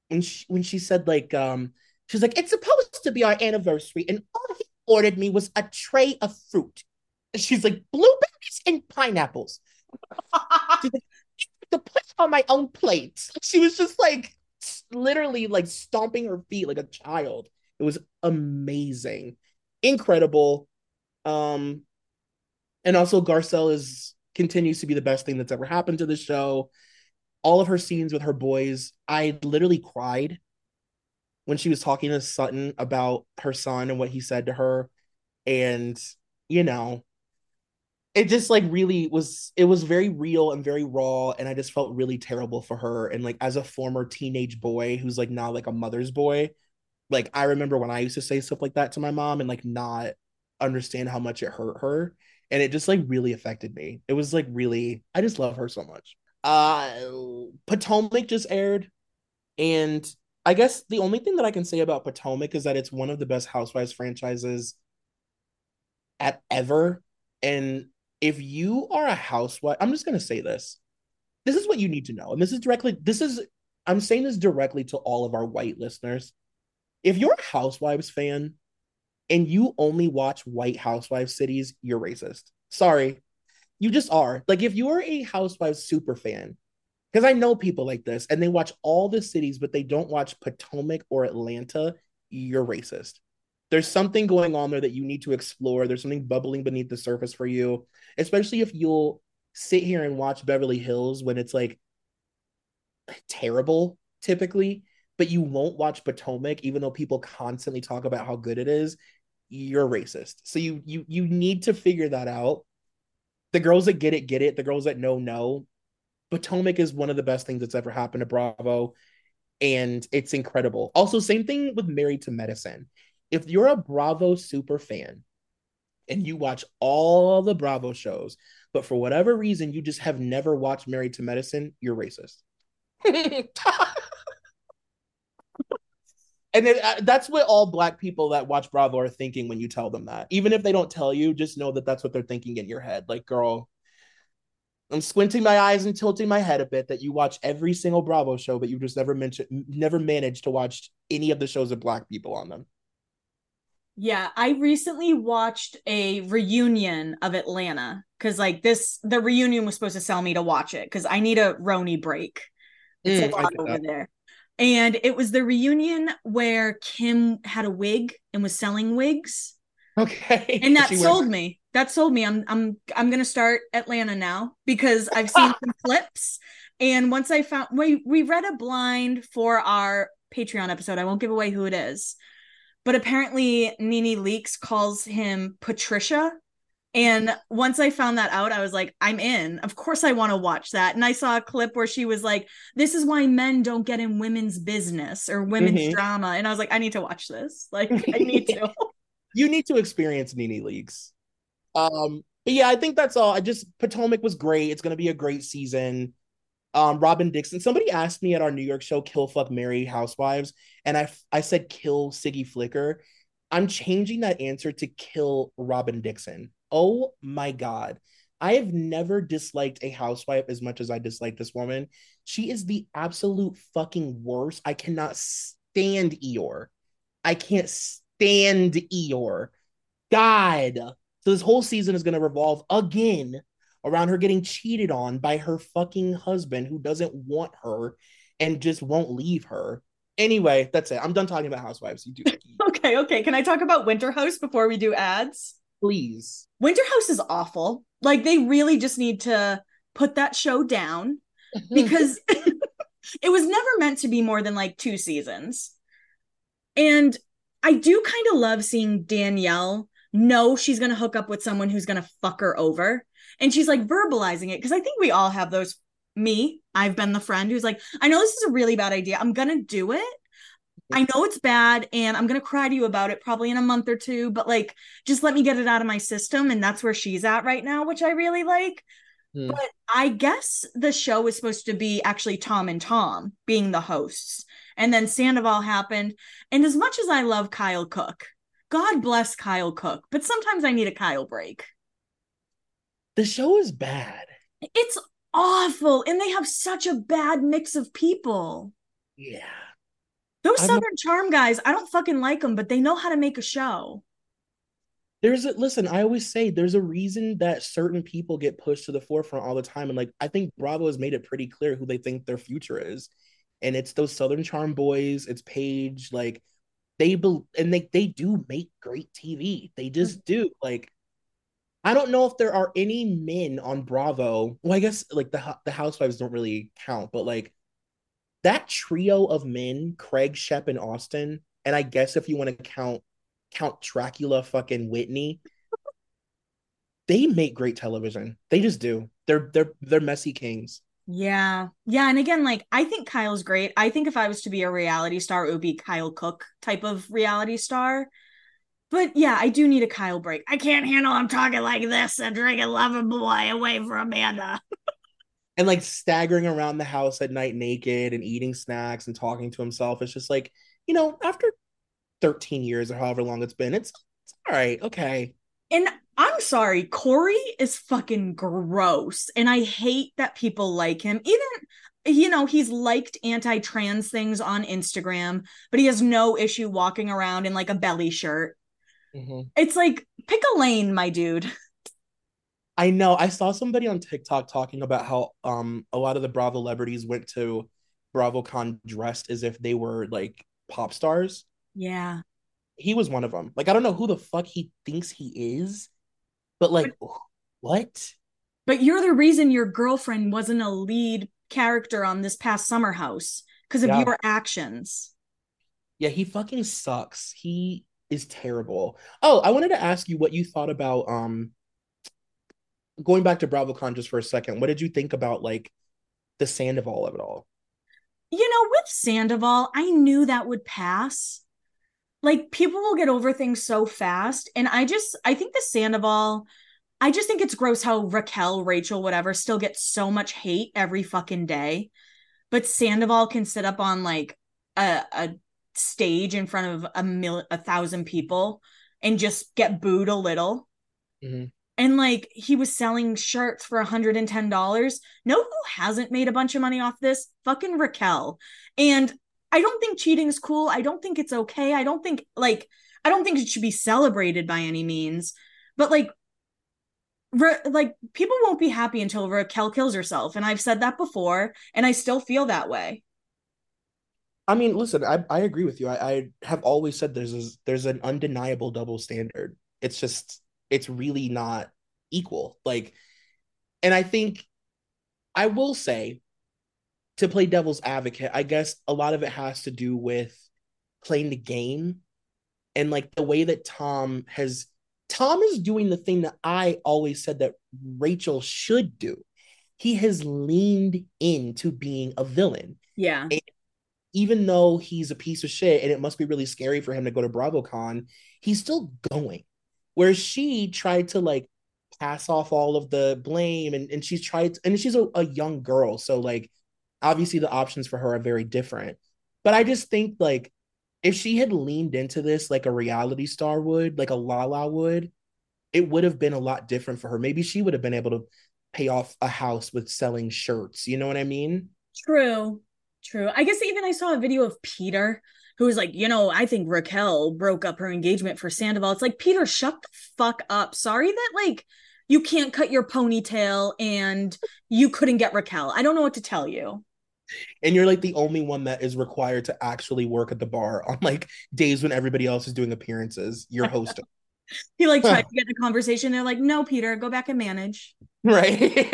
when she when she said like um She's like, it's supposed to be our anniversary, and all he ordered me was a tray of fruit. And she's like, blueberries and pineapples. she's like, to put on my own plate. She was just like literally like stomping her feet like a child. It was amazing, incredible. Um, and also Garcelle is continues to be the best thing that's ever happened to the show. All of her scenes with her boys, I literally cried when she was talking to Sutton about her son and what he said to her. And, you know, it just like really was it was very real and very raw and i just felt really terrible for her and like as a former teenage boy who's like now like a mother's boy like i remember when i used to say stuff like that to my mom and like not understand how much it hurt her and it just like really affected me it was like really i just love her so much uh potomac just aired and I guess the only thing that I can say about Potomac is that it's one of the best Housewives franchises at ever. And if you are a housewife, I'm just gonna say this. This is what you need to know. And this is directly, this is I'm saying this directly to all of our white listeners. If you're a Housewives fan and you only watch white housewives cities, you're racist. Sorry. You just are. Like if you're a Housewives super fan because I know people like this and they watch all the cities, but they don't watch Potomac or Atlanta, you're racist. There's something going on there that you need to explore. There's something bubbling beneath the surface for you, especially if you'll sit here and watch Beverly Hills when it's like terrible typically, but you won't watch Potomac even though people constantly talk about how good it is. You're racist. So you you you need to figure that out. The girls that get it get it. The girls that know know Potomac is one of the best things that's ever happened to Bravo. And it's incredible. Also, same thing with Married to Medicine. If you're a Bravo super fan and you watch all the Bravo shows, but for whatever reason you just have never watched Married to Medicine, you're racist. and then, uh, that's what all black people that watch Bravo are thinking when you tell them that. Even if they don't tell you, just know that that's what they're thinking in your head. Like, girl, I'm squinting my eyes and tilting my head a bit that you watch every single Bravo show, but you just never mentioned, never managed to watch any of the shows of black people on them. Yeah, I recently watched a reunion of Atlanta because, like, this the reunion was supposed to sell me to watch it because I need a roni break. It's mm, a lot over there. And it was the reunion where Kim had a wig and was selling wigs. Okay. and that She sold went- me. That sold me. I'm i'm i'm gonna start atlanta now because i've seen some clips. And once i found we we read a blind for our patreon episode. I won't give away who it is. But apparently NeNe Leakes calls him patricia and once i found that out i was like i'm in of course i want to watch that and i saw a clip where she was like this is why men don't get in women's business or women's Mhm. drama and i was like i need to watch this like i need to you need to experience NeNe Leakes. Um, but yeah, I think that's all. I just Potomac was great. It's gonna be a great season. Um, Robyn Dixon. Somebody asked me at our New York show, "Kill Fuck Marry Housewives," and I I said kill Siggy Flicker. I'm changing that answer to kill Robyn Dixon. Oh my god. I have never disliked a housewife as much as I dislike this woman. She is the absolute fucking worst. I cannot stand Eeyore. I can't stand Eeyore. God. So this whole season is going to revolve again around her getting cheated on by her fucking husband who doesn't want her and just won't leave her. Anyway, that's it. I'm done talking about housewives. You do Okay, okay. Can I talk about Winter House before we do ads? Please. Winter House is awful. Like they really just need to put that show down because it was never meant to be more than like two seasons. And I do kind of love seeing Danielle know she's going to hook up with someone who's going to fuck her over. And she's like verbalizing it because I think we all have those. Me, I've been the friend who's like, I know this is a really bad idea. I'm going to do it. I know it's bad and I'm going to cry to you about it probably in a month or two, but like just let me get it out of my system. And that's where she's at right now, which I really like. Hmm. But I guess the show is supposed to be actually Tom and Tom being the hosts. And then Sandoval happened. And as much as I love Kyle Cooke, God bless Kyle Cooke, but sometimes I need a Kyle break. the show is bad. It's awful. And they have such a bad mix of people. Yeah. Those not- Southern Charm guys, I don't fucking like them, but they know how to make a show. There's a listen, I always say there's a reason that certain people get pushed to the forefront all the time. And like I think Bravo has made it pretty clear who they think their future is. And it's those Southern Charm boys, it's Paige, like they bel and they they do make great TV. They just mm. do. Like I don't know if there are any men on Bravo. Well, I guess like the the housewives don't really count, but like that trio of men, Craig, Shep, and Austin, and I guess if you want to count Count Dracula fucking Whitney, they make great television. They just do. They're they're they're messy kings. Yeah. Yeah. And again, like, I think Kyle's great. I think if I was to be a reality star, it would be Kyle Cooke type of reality star. But yeah, I do need a Kyle break. I can't handle him talking like this and drinking Loverboy away from Amanda. And like staggering around the house at night naked and eating snacks and talking to himself. It's just like, you know, after 13 years or however long it's been, it's, it's all right. Okay. And I'm sorry, Corey is fucking gross. And I hate that people like him. Even, you know, he's liked anti trans things on Instagram, but he has no issue walking around in like a belly shirt. Mhm. It's like, pick a lane, my dude. I know. I saw somebody on TikTok talking about how um a lot of the Bravo celebrities went to BravoCon dressed as if they were like pop stars. Yeah. He was one of them. Like I don't know who the fuck he thinks he is, but like what? But you're the reason your girlfriend wasn't a lead character on this past summer house because of Yeah. your actions. Yeah, he fucking sucks. He is terrible. Oh, I wanted to ask you what you thought about um going back to BravoCon just for a second. What did you think about like the Sandoval of it all? You know, with Sandoval, I knew that would pass. Like people will get over things so fast. And I just, I think the Sandoval, I just think it's gross how Raquel, Rachel, whatever, still gets so much hate every fucking day. But Sandoval can sit up on like a, a stage in front of a mil a thousand people and just get booed a little. Mhm. And like he was selling shirts for $110. Know who hasn't made a bunch of money off this? Fucking Raquel. And I don't think cheating is cool. I don't think it's okay. I don't think like I don't think it should be celebrated by any means. But like Ra- like people won't be happy until Raquel kills herself. And I've said that before, and I still feel that way. I mean, listen, I, I agree with you. I, I have always said there's a, there's an undeniable double standard It's just it's really not equal. Like, and I think I will say to play devil's advocate, I guess a lot of it has to do with playing the game and like the way that Tom has Tom is doing the thing that I always said that Rachel should do. He has leaned into being a villain. Yeah. And even though he's a piece of shit and it must be really scary for him to go to BravoCon, he's still going. Whereas she tried to like pass off all of the blame and, and she's tried to, and she's a, a young girl. So like obviously the options for her are very different. But I just think like if she had leaned into this like a reality star would, like a Lala would, it would have been a lot different for her. Maybe she would have been able to pay off a house with selling shirts. You know what I mean? True. True. I guess even I saw a video of Peter who was like, you know, I think Raquel broke up her engagement for Sandoval. It's like, Peter, shut the fuck up. Sorry that like you can't cut your ponytail and you couldn't get Raquel. I don't know what to tell you and you're like the only one that is required to actually work at the bar on like days when everybody else is doing appearances. You're hosting. he like tried to get the conversation. They're like, "No, Peter, go back and manage." Right.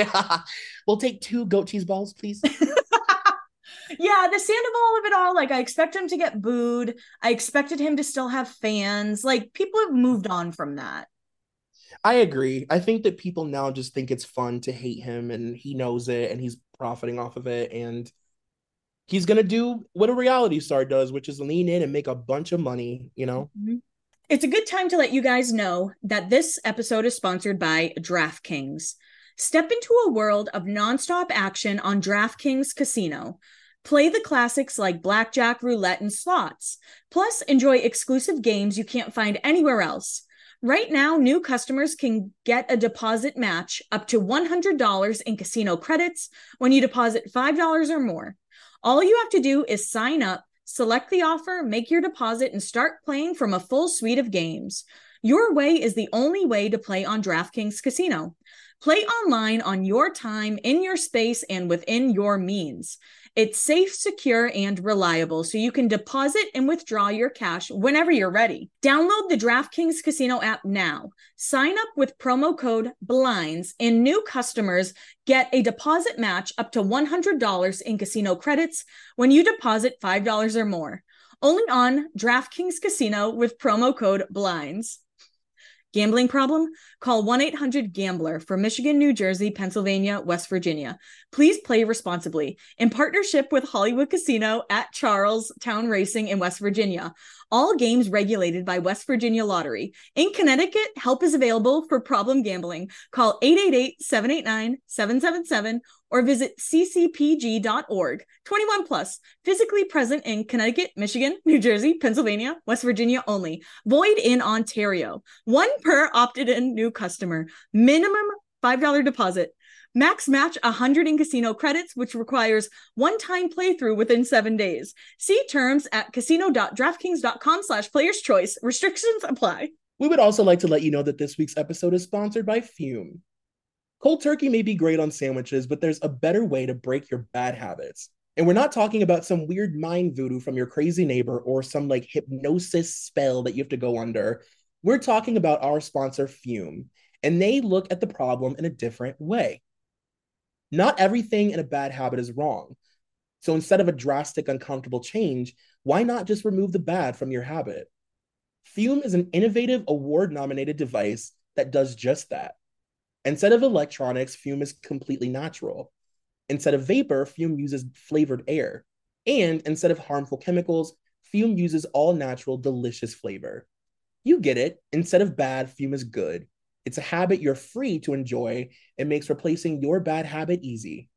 we'll take two goat cheese balls, please. Yeah, the Sandoval of it all. Like, I expect him to get booed. I expected him to still have fans. Like, people have moved on from that. I agree. I think that people now just think it's fun to hate him, and he knows it, and he's profiting off of it. And he's gonna do what a reality star does, which is lean in and make a bunch of money, you know. Mm-hmm. It's a good time to let you guys know that this episode is sponsored by DraftKings. Step into a world of nonstop action on DraftKings Casino. Play the classics like blackjack, roulette, and slots. Plus, enjoy exclusive games you can't find anywhere else. Right now, new customers can get a deposit match up to $100 in casino credits when you deposit $5 or more. All you have to do is sign up, select the offer, make your deposit, and start playing from a full suite of games. Your way is the only way to play on DraftKings Casino. Play online on your time, in your space, and within your means. It's safe, secure, and reliable, so you can deposit and withdraw your cash whenever you're ready. Download the DraftKings Casino app now. Sign up with promo code BLINDS, and new customers get a deposit match up to $100 in casino credits when you deposit $5 or more. Only on DraftKings Casino with promo code BLINDS. Gambling problem? Call 1 800 Gambler for Michigan, New Jersey, Pennsylvania, West Virginia. Please play responsibly in partnership with Hollywood Casino at Charles Town Racing in West Virginia. All games regulated by West Virginia Lottery. In Connecticut, help is available for problem gambling. Call 888 789 777 or visit ccpg.org. 21 plus, physically present in Connecticut, Michigan, New Jersey, Pennsylvania, West Virginia only. Void in Ontario. One per opted in new customer. Minimum $5 deposit. Max match 100 in casino credits, which requires one-time playthrough within seven days. See terms at casino.draftkings.com slash players choice. Restrictions apply. We would also like to let you know that this week's episode is sponsored by Füm. Cold turkey may be great on sandwiches, but there's a better way to break your bad habits. And we're not talking about some weird mind voodoo from your crazy neighbor or some like hypnosis spell that you have to go under. We're talking about our sponsor, Fum, and they look at the problem in a different way. Not everything in a bad habit is wrong. So instead of a drastic, uncomfortable change, why not just remove the bad from your habit? Füm is an innovative, award nominated device that does just that. Instead of electronics, Füm is completely natural. Instead of vapor, Füm uses flavored air. And instead of harmful chemicals, Füm uses all natural, delicious flavor. You get it. Instead of bad, Füm is good. It's a habit you're free to enjoy and makes replacing your bad habit easy.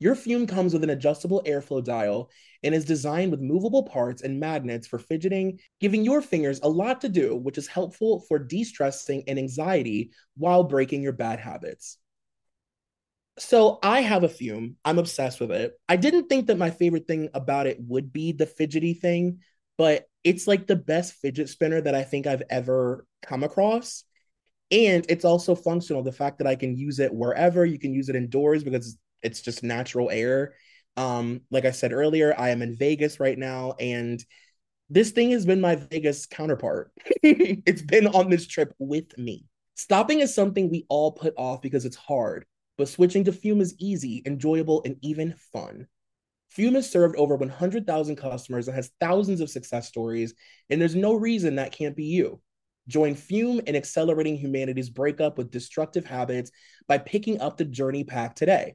Your Füm comes with an adjustable airflow dial and is designed with movable parts and magnets for fidgeting, giving your fingers a lot to do, which is helpful for de stressing and anxiety while breaking your bad habits. So I have a Füm. I'm obsessed with it. I didn't think that my favorite thing about it would be the fidgety thing, but it's like the best fidget spinner that I think I've ever come across. And it's also functional. The fact that I can use it wherever, you can use it indoors because it's just natural air. Um, like I said earlier, I am in Vegas right now, and This thing has been my Vegas counterpart. it's been on this trip with me. Stopping is something we all put off because it's hard, but switching to Füm is easy, enjoyable, and even fun. Füm has served over 100,000 customers and has thousands of success stories, and there's no reason that can't be you. Join Füm in accelerating humanity's breakup with destructive habits by picking up the Journey Pack today.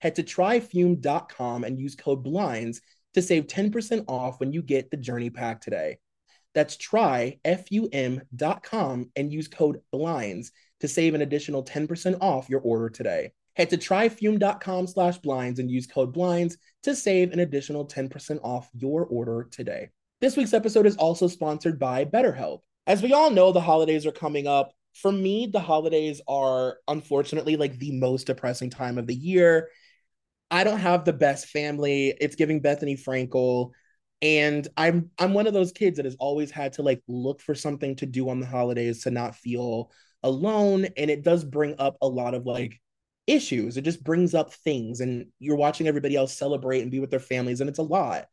Head to tryfum.com and use code BLINDS to save 10% off when you get the Journey Pack today. That's tryfum.com and use code BLINDS to save an additional 10% off your order today. Head to tryfum.com slash blinds and use code blinds to save an additional 10% off your order today. This week's episode is also sponsored by BetterHelp. As we all know, the holidays are coming up. For me, the holidays are unfortunately like the most depressing time of the year. I don't have the best family. It's giving Bethenny Frankel. And I'm I'm one of those kids that has always had to like look for something to do on the holidays to not feel alone. And it does bring up a lot of like issues. It just brings up things. And you're watching everybody else celebrate and be with their families, and it's a lot.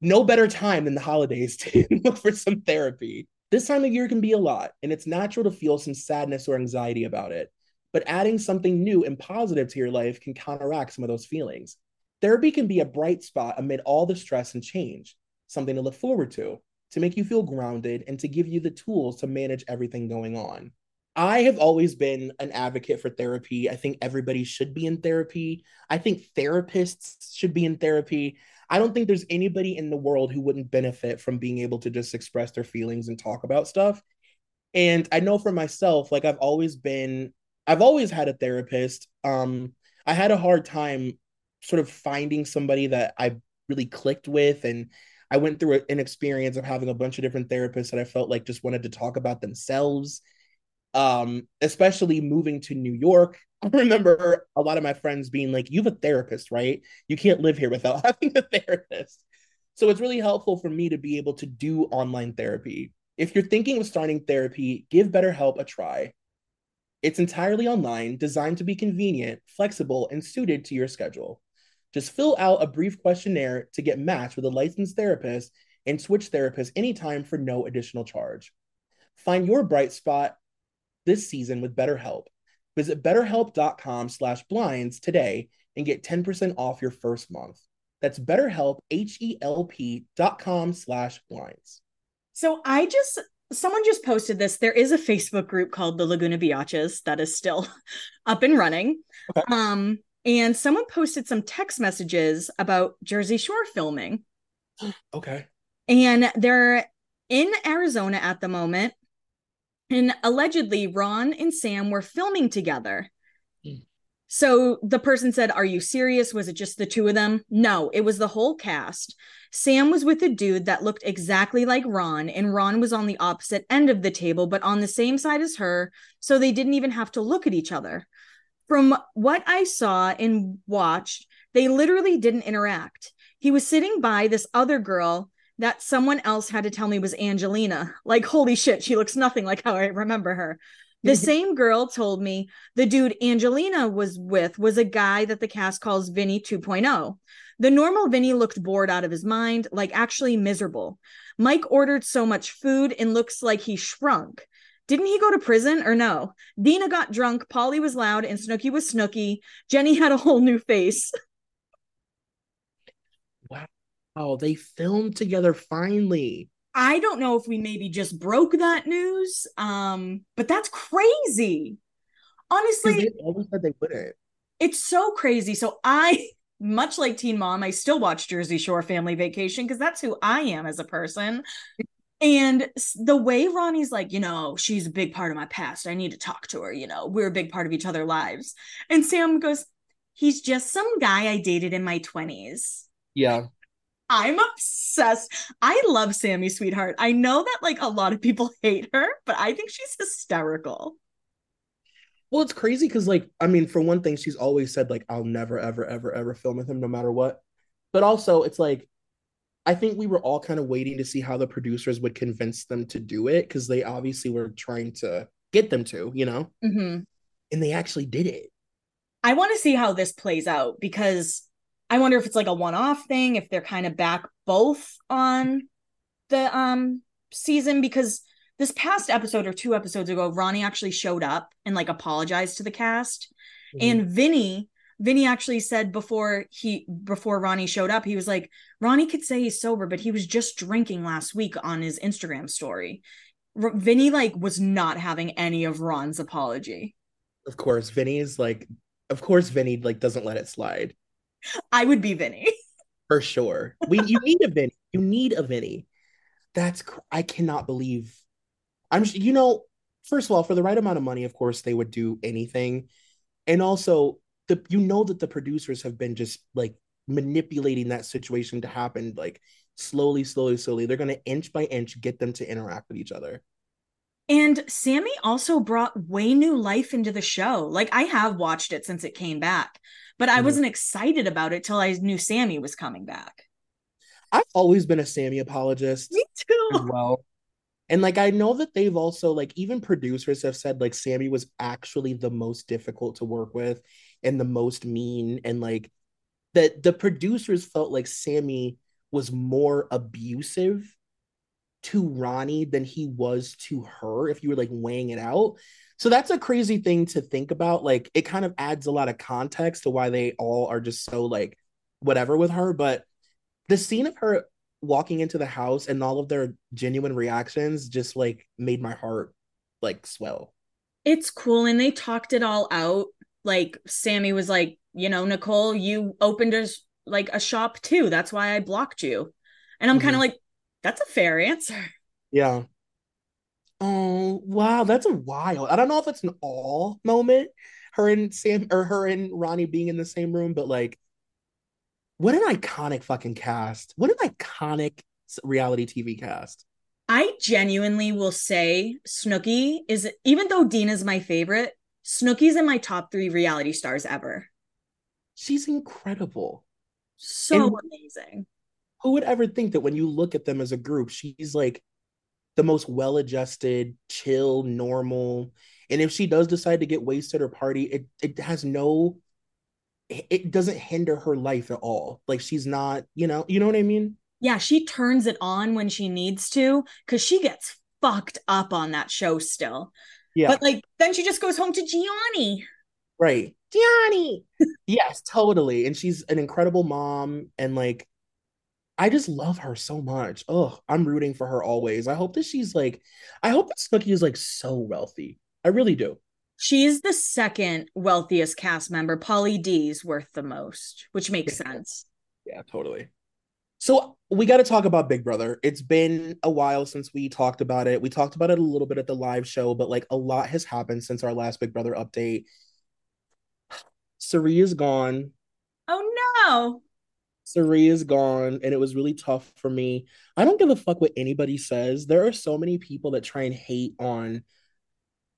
No better time than the holidays to look for some therapy. This time of year can be a lot, and it's natural to feel some sadness or anxiety about it but adding something new and positive to your life can counteract some of those feelings. Therapy can be a bright spot amid all the stress and change, something to look forward to, to make you feel grounded, and to give you the tools to manage everything going on. I have always been an advocate for therapy. I think everybody should be in therapy. I think therapists should be in therapy. I don't think there's anybody in the world who wouldn't benefit from being able to just express their feelings and talk about stuff. And I know for myself, like I've always been I've always had a therapist. Um, I had a hard time sort of finding somebody that I really clicked with, and I went through an experience of having a bunch of different therapists that I felt like just wanted to talk about themselves. Um, especially moving to New York. I remember a lot of my friends being like, "You have a therapist, right? You can't live here without having a therapist." So it's really helpful for me to be able to do online therapy. If you're thinking of starting therapy, give BetterHelp a try. It's entirely online, designed to be convenient, flexible, and suited to your schedule. Just fill out a brief questionnaire to get matched with a licensed therapist and switch therapists anytime for no additional charge. Find your bright spot this season with BetterHelp. Visit betterhelp.com slash blinds today and get 10% off your first month. That's betterhelp, H-E-L-P dot com slash blinds. So I just someone just posted this. There is a Facebook group called the Laguna Biatches that is still up and running. Okay. Um, and someone posted some text messages about Jersey Shore filming. okay. And they're in Arizona at the moment. And allegedly, Ron and Sam were filming together. Hmm. So the person said, Are you serious? Was it just the two of them? No, it was the whole cast. Sam was with a dude that looked exactly like Ron, and Ron was on the opposite end of the table, but on the same side as her. So they didn't even have to look at each other. From what I saw and watched, they literally didn't interact. He was sitting by this other girl that someone else had to tell me was Angelina. Like, holy shit, she looks nothing like how I remember her. The mm-hmm. same girl told me the dude Angelina was with was a guy that the cast calls Vinny 2.0. The normal Vinny looked bored out of his mind, like actually miserable. Mike ordered so much food and looks like he shrunk. Didn't he go to prison or no? Deena got drunk, Pauly was loud, and Snooki was Snooki. Jenny had a whole new face. Wow, they filmed together finally. I don't know if we maybe just broke that news. Um, but that's crazy. Honestly, they always said they wouldn't. It's so crazy. So I, much like Teen Mom, I still watch Jersey Shore Family Vacation because that's who I am as a person. And the way Ronnie's like, you know, she's a big part of my past. I need to talk to her. You know, we're a big part of each other's lives. And Sam goes, he's just some guy I dated in my 20s. Yeah. I'm obsessed. I love Sammy Sweetheart. I know that like a lot of people hate her, but I think she's hysterical. Well, it's crazy because, like, I mean, for one thing, she's always said, like, I'll never, ever, ever, ever film with him no matter what. But also, it's like, I think we were all kind of waiting to see how the producers would convince them to do it because they obviously were trying to get them to, you know? Mm-hmm. And they actually did it. I want to see how this plays out because I wonder if it's like a one off thing, if they're kind of back both on the um season because this past episode or two episodes ago, Ronnie actually showed up and like apologized to the cast. Mm-hmm. And Vinny, Vinny actually said before he before Ronnie showed up, he was like, Ronnie could say he's sober, but he was just drinking last week on his Instagram story. R- Vinny like was not having any of Ron's apology. Of course, Vinny is like, of course, Vinny like doesn't let it slide. I would be Vinny for sure. We you need a Vinny. You need a Vinny. That's I cannot believe. I'm you know first of all for the right amount of money, of course they would do anything, and also the you know that the producers have been just like manipulating that situation to happen like slowly, slowly, slowly. They're gonna inch by inch get them to interact with each other. And Sammi also brought way new life into the show. Like I have watched it since it came back, but I mm-hmm. wasn't excited about it till I knew Sammi was coming back. I've always been a Sammi apologist. Me too. Well. And like I know that they've also like even producers have said like Sammi was actually the most difficult to work with and the most mean and like that the producers felt like Sammi was more abusive to Ronnie than he was to her if you were like weighing it out. So that's a crazy thing to think about. Like it kind of adds a lot of context to why they all are just so like whatever with her. But the scene of her walking into the house and all of their genuine reactions just like made my heart like swell. It's cool. And they talked it all out. Like Sammi was like, you know, Nicole, you opened a like a shop too. That's why I blocked you. And I'm mm-hmm. kind of like, that's a fair answer. Yeah. Oh wow, that's a wild. I don't know if it's an all moment, her and Sam or her and Ronnie being in the same room, but like, what an iconic fucking cast! What an iconic reality TV cast. I genuinely will say Snooki is even though Deena is my favorite, Snooki's in my top three reality stars ever. She's incredible. So and amazing who would ever think that when you look at them as a group, she's like the most well adjusted, chill, normal. And if she does decide to get wasted or party, it it has no it doesn't hinder her life at all. Like she's not, you know, you know what I mean? Yeah, she turns it on when she needs to because she gets fucked up on that show still. Yeah. But like then she just goes home to Jionni. Right. Jionni. yes, totally. And she's an incredible mom and like I just love her so much. Oh, I'm rooting for her always. I hope that she's like, I hope that Snooki is like so wealthy. I really do. She's the second wealthiest cast member. Pauly D's worth the most, which makes yeah. sense. Yeah, totally. So we got to talk about Big Brother. It's been a while since we talked about it. We talked about it a little bit at the live show, but like a lot has happened since our last Big Brother update. Cirie is gone. Oh no. Is gone, and it was really tough for me. I don't give a fuck what anybody says. There are so many people that try and hate on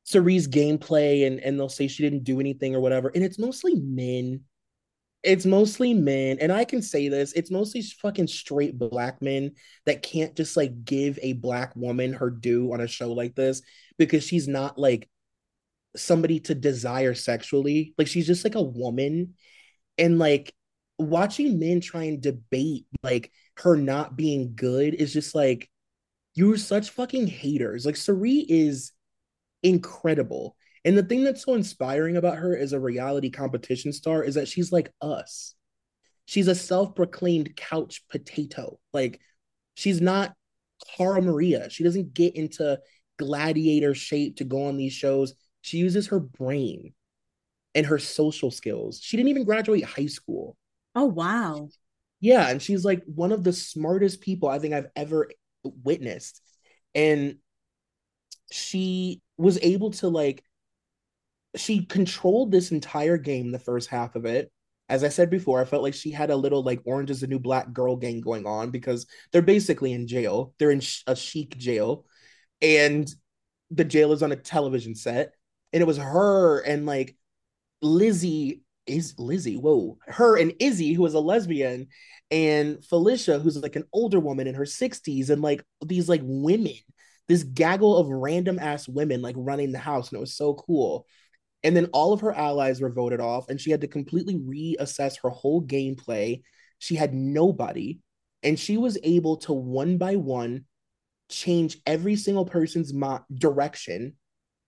Cirie's gameplay, and and they'll say she didn't do anything or whatever. And it's mostly men. It's mostly men, and I can say this. It's mostly fucking straight black men that can't just like give a black woman her due on a show like this because she's not like somebody to desire sexually. Like she's just like a woman, and like watching men try and debate like her not being good is just like you're such fucking haters. Like Cirie is incredible. And the thing that's so inspiring about her as a reality competition star is that she's like us. She's a self-proclaimed couch potato. Like she's not Cara Maria. She doesn't get into gladiator shape to go on these shows. She uses her brain and her social skills. She didn't even graduate high school. Oh, wow. Yeah. And she's like one of the smartest people I think I've ever witnessed. And she was able to like, she controlled this entire game, the first half of it. As I said before, I felt like she had a little like Orange is the New Black girl gang going on because they're basically in jail. They're in a chic jail. And the jail is on a television set. And it was her and like Lizzie is Lizzie, whoa, her and Izzy, who is a lesbian, and Felicia, who's like an older woman in her 60s, and like these like women, this gaggle of random ass women like running the house, and it was so cool. And then all of her allies were voted off, and she had to completely reassess her whole gameplay. She had nobody, and she was able to one by one change every single person's mo- direction,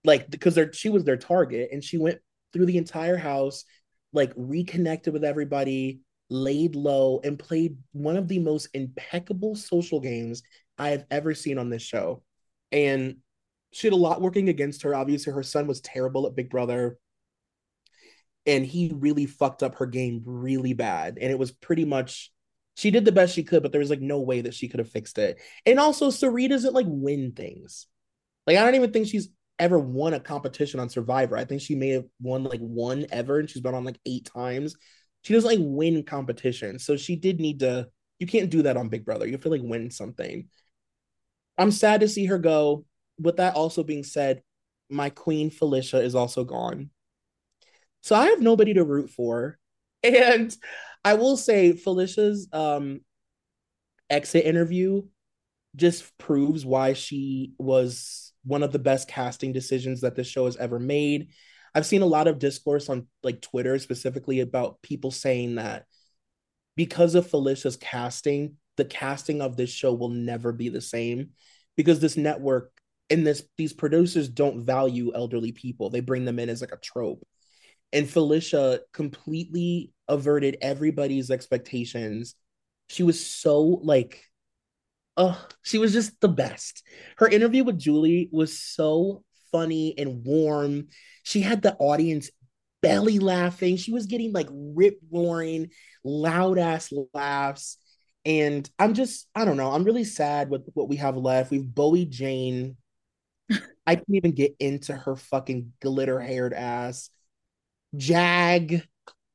like because she was their target, and she went through the entire house, like reconnected with everybody, laid low, and played one of the most impeccable social games I have ever seen on this show. And she had a lot working against her. Obviously, her son was terrible at Big Brother. And he really fucked up her game really bad. And it was pretty much she did the best she could, but there was like no way that she could have fixed it. And also, Cirie doesn't like win things. Like, I don't even think she's ever won a competition on Survivor. I think she may have won like one ever, and she's been on like eight times. She doesn't like win competitions. So she did need to, you can't do that on Big Brother. You have to like win something. I'm sad to see her go. With that also being said, my queen Felicia is also gone. So I have nobody to root for. And I will say Felicia's um exit interview just proves why she was one of the best casting decisions that this show has ever made. I've seen a lot of discourse on like Twitter specifically about people saying that because of Felicia's casting, the casting of this show will never be the same because this network and this these producers don't value elderly people. They bring them in as like a trope. And Felicia completely averted everybody's expectations. She was so like oh, she was just the best. Her interview with Julie was so funny and warm. She had the audience belly laughing. She was getting like rip roaring, loud ass laughs. And I'm just, I don't know. I'm really sad with what we have left. We've Bowie Jane. I can't even get into her fucking glitter haired ass. Jag,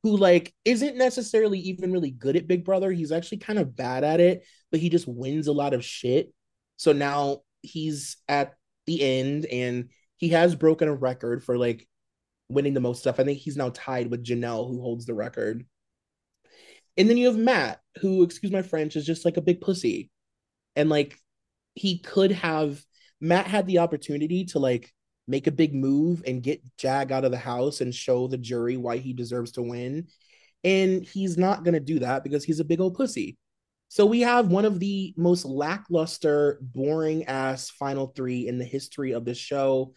who like isn't necessarily even really good at Big Brother. He's actually kind of bad at it, but he just wins a lot of shit. So now he's at the end and he has broken a record for like winning the most stuff. I think he's now tied with Janelle, who holds the record. And then you have Matt, who, excuse my French, is just like a big pussy. And like he could have Matt had the opportunity to like make a big move and get Jag out of the house and show the jury why he deserves to win. And he's not going to do that because he's a big old pussy. So we have one of the most lackluster, boring ass final three in the history of this show.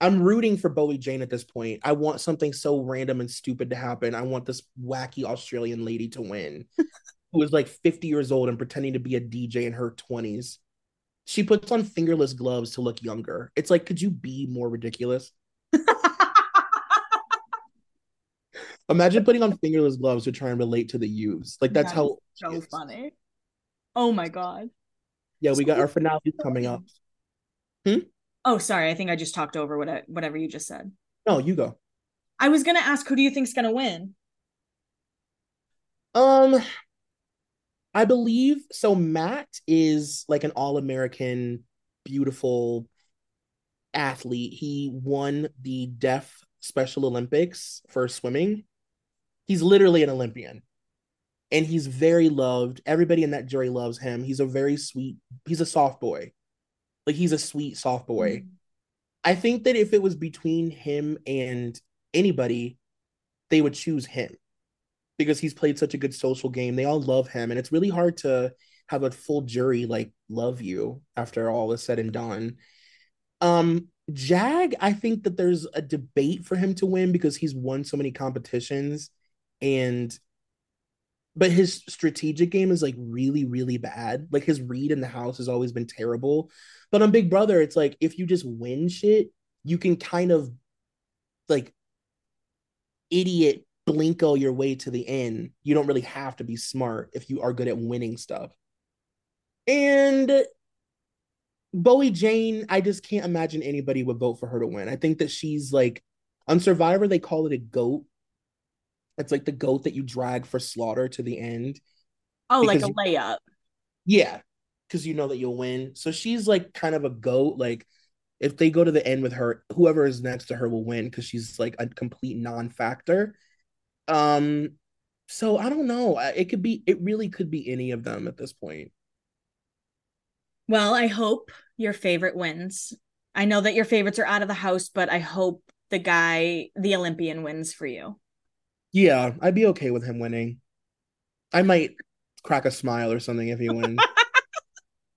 I'm rooting for Bowie Jane at this point. I want something so random and stupid to happen. I want this wacky Australian lady to win, who is like 50 years old and pretending to be a DJ in her 20s. She puts on fingerless gloves to look younger. It's like, could you be more ridiculous? Imagine putting on fingerless gloves to try and relate to the youths. Like that's that how so funny. Oh my god. Yeah, we got our finale coming up. Hmm? Oh, sorry. I think I just talked over what I, whatever you just said. No, you go. I was gonna ask who do you think's gonna win? Um I believe so Matt is like an all-American beautiful athlete. He won the deaf Special Olympics for swimming. He's literally an Olympian. And he's very loved. Everybody in that jury loves him. He's a very sweet, he's a soft boy. Like he's a sweet soft boy. Mm-hmm. I think that if it was between him and anybody, they would choose him because he's played such a good social game. They all love him, and it's really hard to have a full jury like love you after all is said and done. Um, Jag, I think that there's a debate for him to win because he's won so many competitions and but his strategic game is like really really bad. Like his read in the house has always been terrible. But on big brother it's like if you just win shit you can kind of like idiot blinko your way to the end. You don't really have to be smart if you are good at winning stuff. And bowie jane i just can't imagine anybody would vote for her to win. I think that she's like on survivor they call it a goat it's like the goat that you drag for slaughter to the end. Oh, like a layup. Yeah, because you know that you'll win. So she's like kind of a goat. Like if they go to the end with her, whoever is next to her will win because she's like a complete non-factor. Um, so I don't know. It could be. It really could be any of them at this point. Well, I hope your favorite wins. I know that your favorites are out of the house, but I hope the guy, the Olympian, wins for you. Yeah, I'd be okay with him winning. I might crack a smile or something if he wins.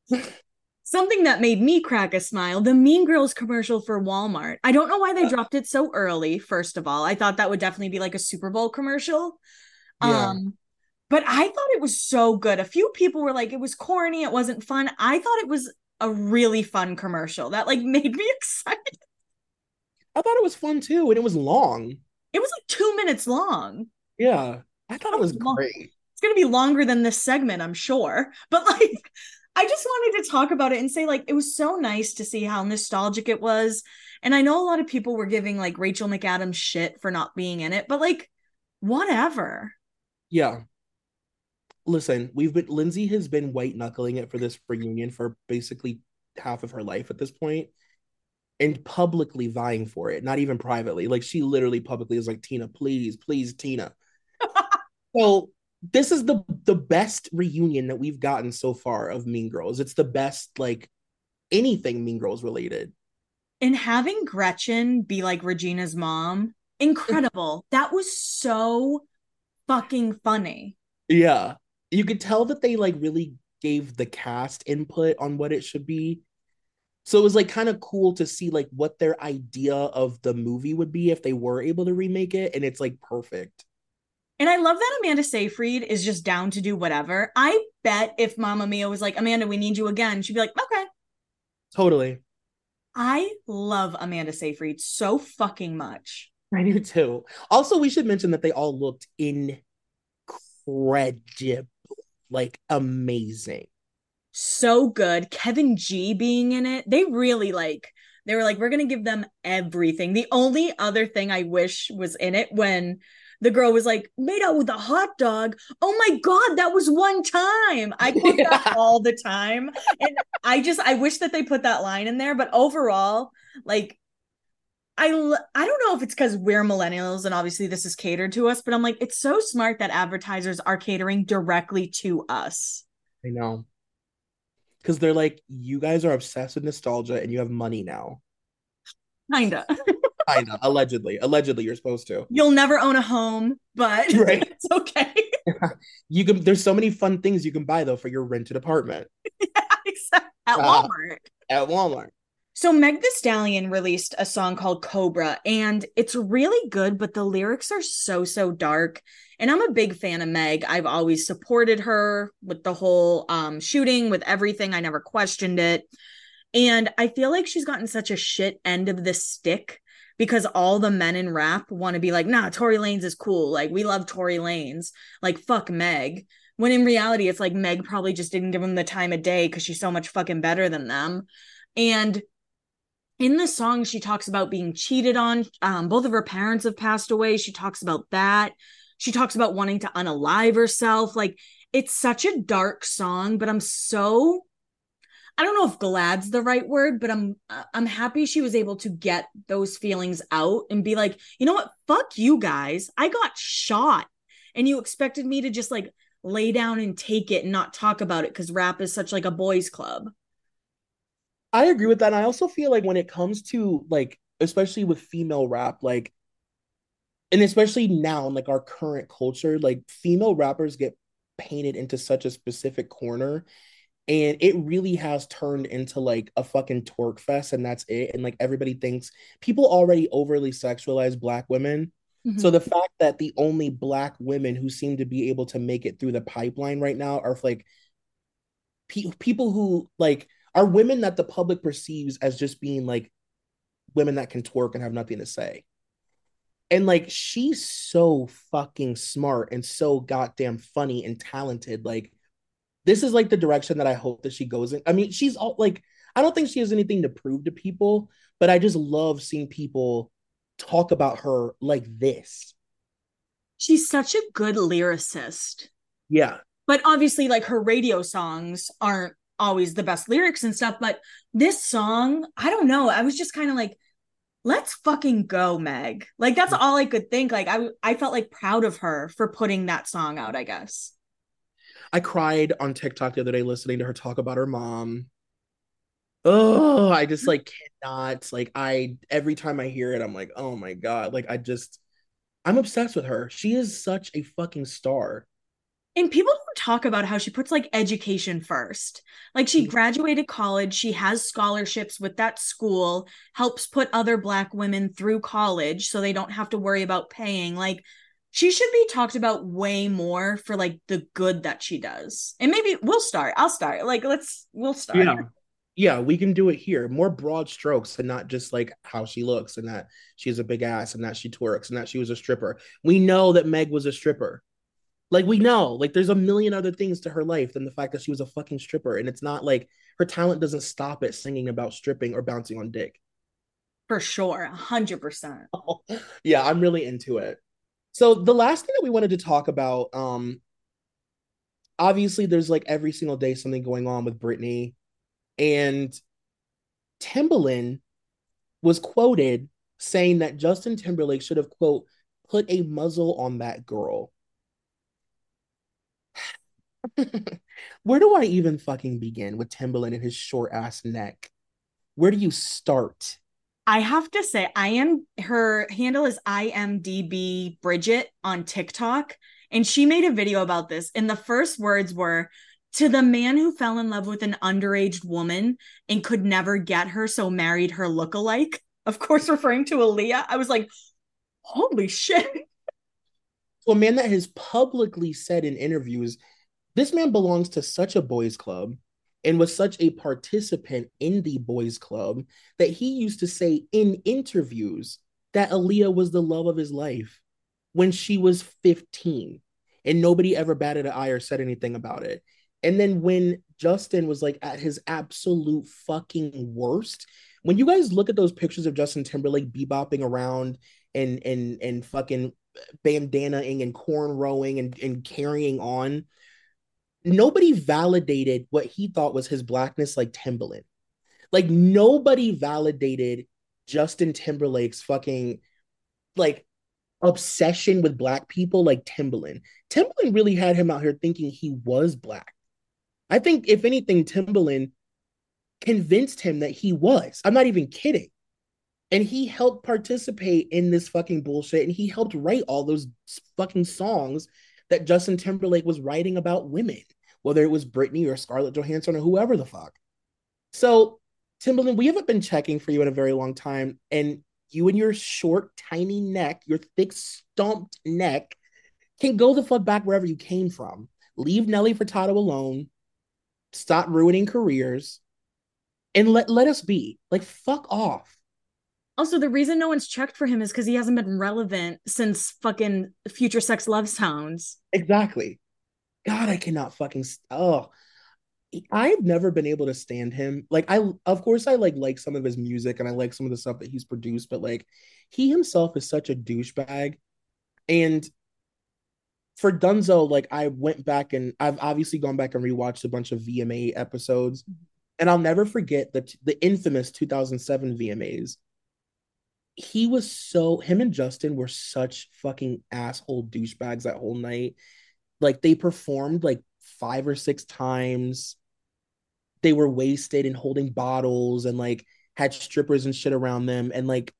Something that made me crack a smile the Mean Girls commercial for Walmart. I don't know why they dropped it so early, first of all. I thought that would definitely be like a Super Bowl commercial. Yeah. Um, but I thought it was so good. A few people were like, it was corny, it wasn't fun. I thought it was a really fun commercial that like made me excited. I thought it was fun too, and it was long. It was like two minutes long. Yeah, I thought it was Long. great. It's gonna be longer than this segment, I'm sure. But like, I just wanted to talk about it and say, like, it was so nice to see how nostalgic it was. And I know a lot of people were giving like Rachel McAdams shit for not being in it, but like, whatever. Yeah. Listen, we've been Lindsay has been white knuckling it for this reunion for basically half of her life at this point, and publicly vying for it, not even privately. Like she literally publicly is like, Tina, please, please, Tina. so this is the the best reunion that we've gotten so far of Mean Girls. It's the best like anything Mean Girls related. And having Gretchen be like Regina's mom, incredible. that was so fucking funny. Yeah. You could tell that they like really gave the cast input on what it should be. So it was like kind of cool to see like what their idea of the movie would be if they were able to remake it and it's like perfect. And I love that Amanda Seyfried is just down to do whatever. I bet if Mamma Mia was like, Amanda, we need you again, she'd be like, okay. Totally. I love Amanda Seyfried so fucking much. I do too. Also, we should mention that they all looked incredible, like amazing. So good. Kevin G being in it, they really like, they were like, we're going to give them everything. The only other thing I wish was in it when the girl was like, made out with a hot dog. Oh my God, that was one time. I quote that all the time. And I just, I wish that they put that line in there. But overall, like, I I don't know if it's because we're millennials and obviously this is catered to us, but I'm like, it's so smart that advertisers are catering directly to us. I know. Because they're like, you guys are obsessed with nostalgia and you have money now. Kinda. Kinda. allegedly. Allegedly, you're supposed to. You'll never own a home, but Right. it's okay. You can there's so many fun things you can buy though for your rented apartment Except at Ah. Walmart. at Walmart. So Meg Thee Stallion released a song called Cobra and it's really good but the lyrics are so so dark and I'm a big fan of Meg. I've always supported her with the whole um shooting with everything. I never questioned it. And I feel like she's gotten such a shit end of the stick because all the men in rap want to be like, "Nah, Tory Lanez is cool. Like we love Tory Lanez. Like fuck Meg." When in reality it's like Meg probably just didn't give him the time of day cuz she's so much fucking better than them. And in the song she talks about being cheated on um, both of her parents have passed away she talks about that she talks about wanting to unalive herself. Like it's such a dark song but i'm so i don't know if glad's the right word but i'm uh, i'm happy she was able to get those feelings out and be like you know what? Fuck you guys. I got shot. And you expected me to just like lay down and take it and not talk about it because rap is such like a boys club. I agree with that. And I also feel like when it comes to like, especially with female rap, like, and especially now in like our current culture, like female rappers get painted into such a specific corner. And it really has turned into like a fucking twerk fest, and that's it. And like everybody thinks people already overly sexualize black women. So mm-hmm. the fact that the only black women who seem to be able to make it through the pipeline right now are like pe- people who like are women that the public perceives as just being like women that can twerk and have nothing to say. And like she's so fucking smart and so goddamn funny and talented. Like this is like the direction that I hope that she goes in. I mean, she's all like I don't think she has anything to prove to people, but I just love seeing people talk about her like this. she's such a good lyricist Yeah. but obviously like her radio songs aren't always the best lyrics and stuff but this song i don't know i was just kind of like let's fucking go meg like that's all i could think like i i felt like proud of her for putting that song out i guess I cried on TikTok the other day listening to her talk about her mom. Oh, I just like cannot like I every time I hear it, I'm like, oh my God. Like I just I'm obsessed with her. She is such a fucking star. And people don't talk about how she puts like education first. Like she Mm-hmm. graduated college, she has scholarships with that school, helps put other black women through college so they don't have to worry about paying. Like she should be talked about way more for like the good that she does. And maybe we'll start. I'll start. Like let's we'll start. Yeah. Yeah, we can do it here. More broad strokes and not just like how she looks and that she's a big ass and that she twerks and that she was a stripper. We know that Meg was a stripper. Like we know, like there's a million other things to her life than the fact that she was a fucking stripper. And it's not like her talent doesn't stop at singing about stripping or bouncing on dick. For sure. a hundred percent. yeah, I'm really into it. So the last thing that we wanted to talk about, um, obviously there's like every single day something going on with Britney, and Timbaland was quoted saying that Justin Timberlake should have quote put a muzzle on that girl. Where do I even fucking begin with Timbaland and his short ass neck? Where do you start? I have to say, I am her handle is IMDB Bridget on TikTok. And she made a video about this. And the first words were to the man who fell in love with an underage woman and could never get her, so married her lookalike. Of course, referring to Aaliyah. I was like, holy shit. So a man that has publicly said in interviews, this man belongs to such a boys club and was such a participant in the boys club that he used to say in interviews that Aaliyah was the love of his life when she was 15 and nobody ever batted an eye or said anything about it. And then when Justin was like at his absolute fucking worst, when you guys look at those pictures of Justin Timberlake bebopping around and and and fucking bandanaing and cornrowing and, and carrying on, nobody validated what he thought was his blackness like Timbaland. Like nobody validated Justin Timberlake's fucking like obsession with black people like Timbaland. Timbaland really had him out here thinking he was black. I think if anything, Timbaland convinced him that he was. I'm not even kidding. And he helped participate in this fucking bullshit and he helped write all those fucking songs that Justin Timberlake was writing about women, whether it was Britney or Scarlett Johansson or whoever the fuck. So, Timbaland, we haven't been checking for you in a very long time. And you and your short, tiny neck, your thick, stomped neck, can go the fuck back wherever you came from. Leave Nelly Furtado alone. Stop ruining careers. And let, let us be. Like, fuck off. Also, the reason no one's checked for him is because he hasn't been relevant since fucking Future Sex Love Sounds. Exactly. God, I cannot fucking. Oh, I've never been able to stand him. Like, I, of course, I like like some of his music and I like some of the stuff that he's produced, but like, he himself is such a douchebag. And for Dunzo, like, I went back and I've obviously gone back and rewatched a bunch of VMA episodes, mm-hmm. and I'll never forget the the infamous 2007 VMAs he was so him and Justin were such fucking asshole douchebags that whole night. Like they performed like five or six times. They were wasted and holding bottles and like had strippers and shit around them. And like,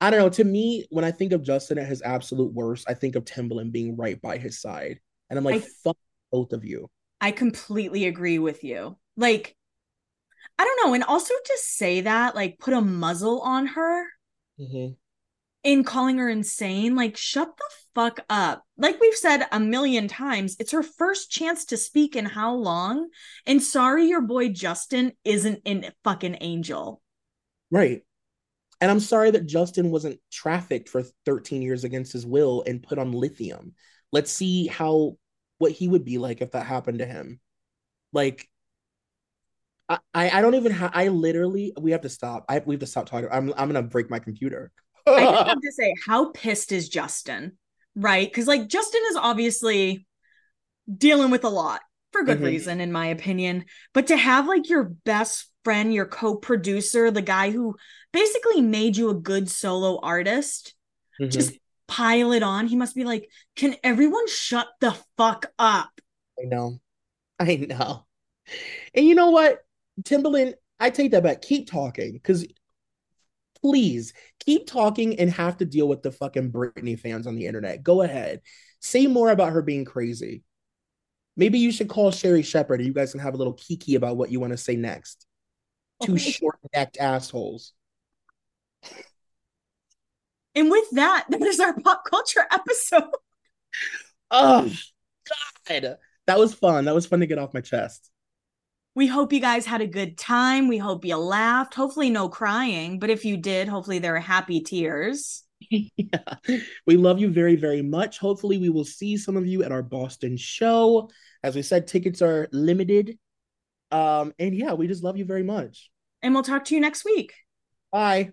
I don't know. To me, when I think of Justin at his absolute worst, I think of Timbaland being right by his side. And I'm like, I- fuck both of you. I completely agree with you. Like, I don't know. And also to say that, like, put a muzzle on her Mm-hmm. in calling her insane, like, shut the fuck up. Like we've said a million times, it's her first chance to speak in how long? And sorry, your boy Justin isn't an fucking angel. Right. And I'm sorry that Justin wasn't trafficked for 13 years against his will and put on lithium. Let's see how what he would be like if that happened to him. Like I I, don't even have I literally we have to stop. I we have to stop talking. I'm I'm gonna break my computer. I just have to say, how pissed is Justin? Right? Because like Justin is obviously dealing with a lot for good Mhm. reason, in my opinion. But to have like your best friend, your co-producer, the guy who basically made you a good solo artist, Mhm. just pile it on. He must be like, can everyone shut the fuck up? I know. I know. And you know what? Timbaland, I take that back. Keep talking because please keep talking and have to deal with the fucking Britney fans on the internet. Go ahead. Say more about her being crazy. Maybe you should call Sherri Shepherd and you guys can have a little kiki about what you want to say next. Two short necked assholes. And with that, that is our pop culture episode. Oh, God. That was fun. That was fun to get off my chest. We hope you guys had a good time. We hope you laughed. Hopefully, no crying, but if you did, hopefully there were happy tears. yeah. We love you very, very much. Hopefully, we will see some of you at our Boston show. As we said, tickets are limited. Um, and yeah, we just love you very much. And we'll talk to you next week. Bye.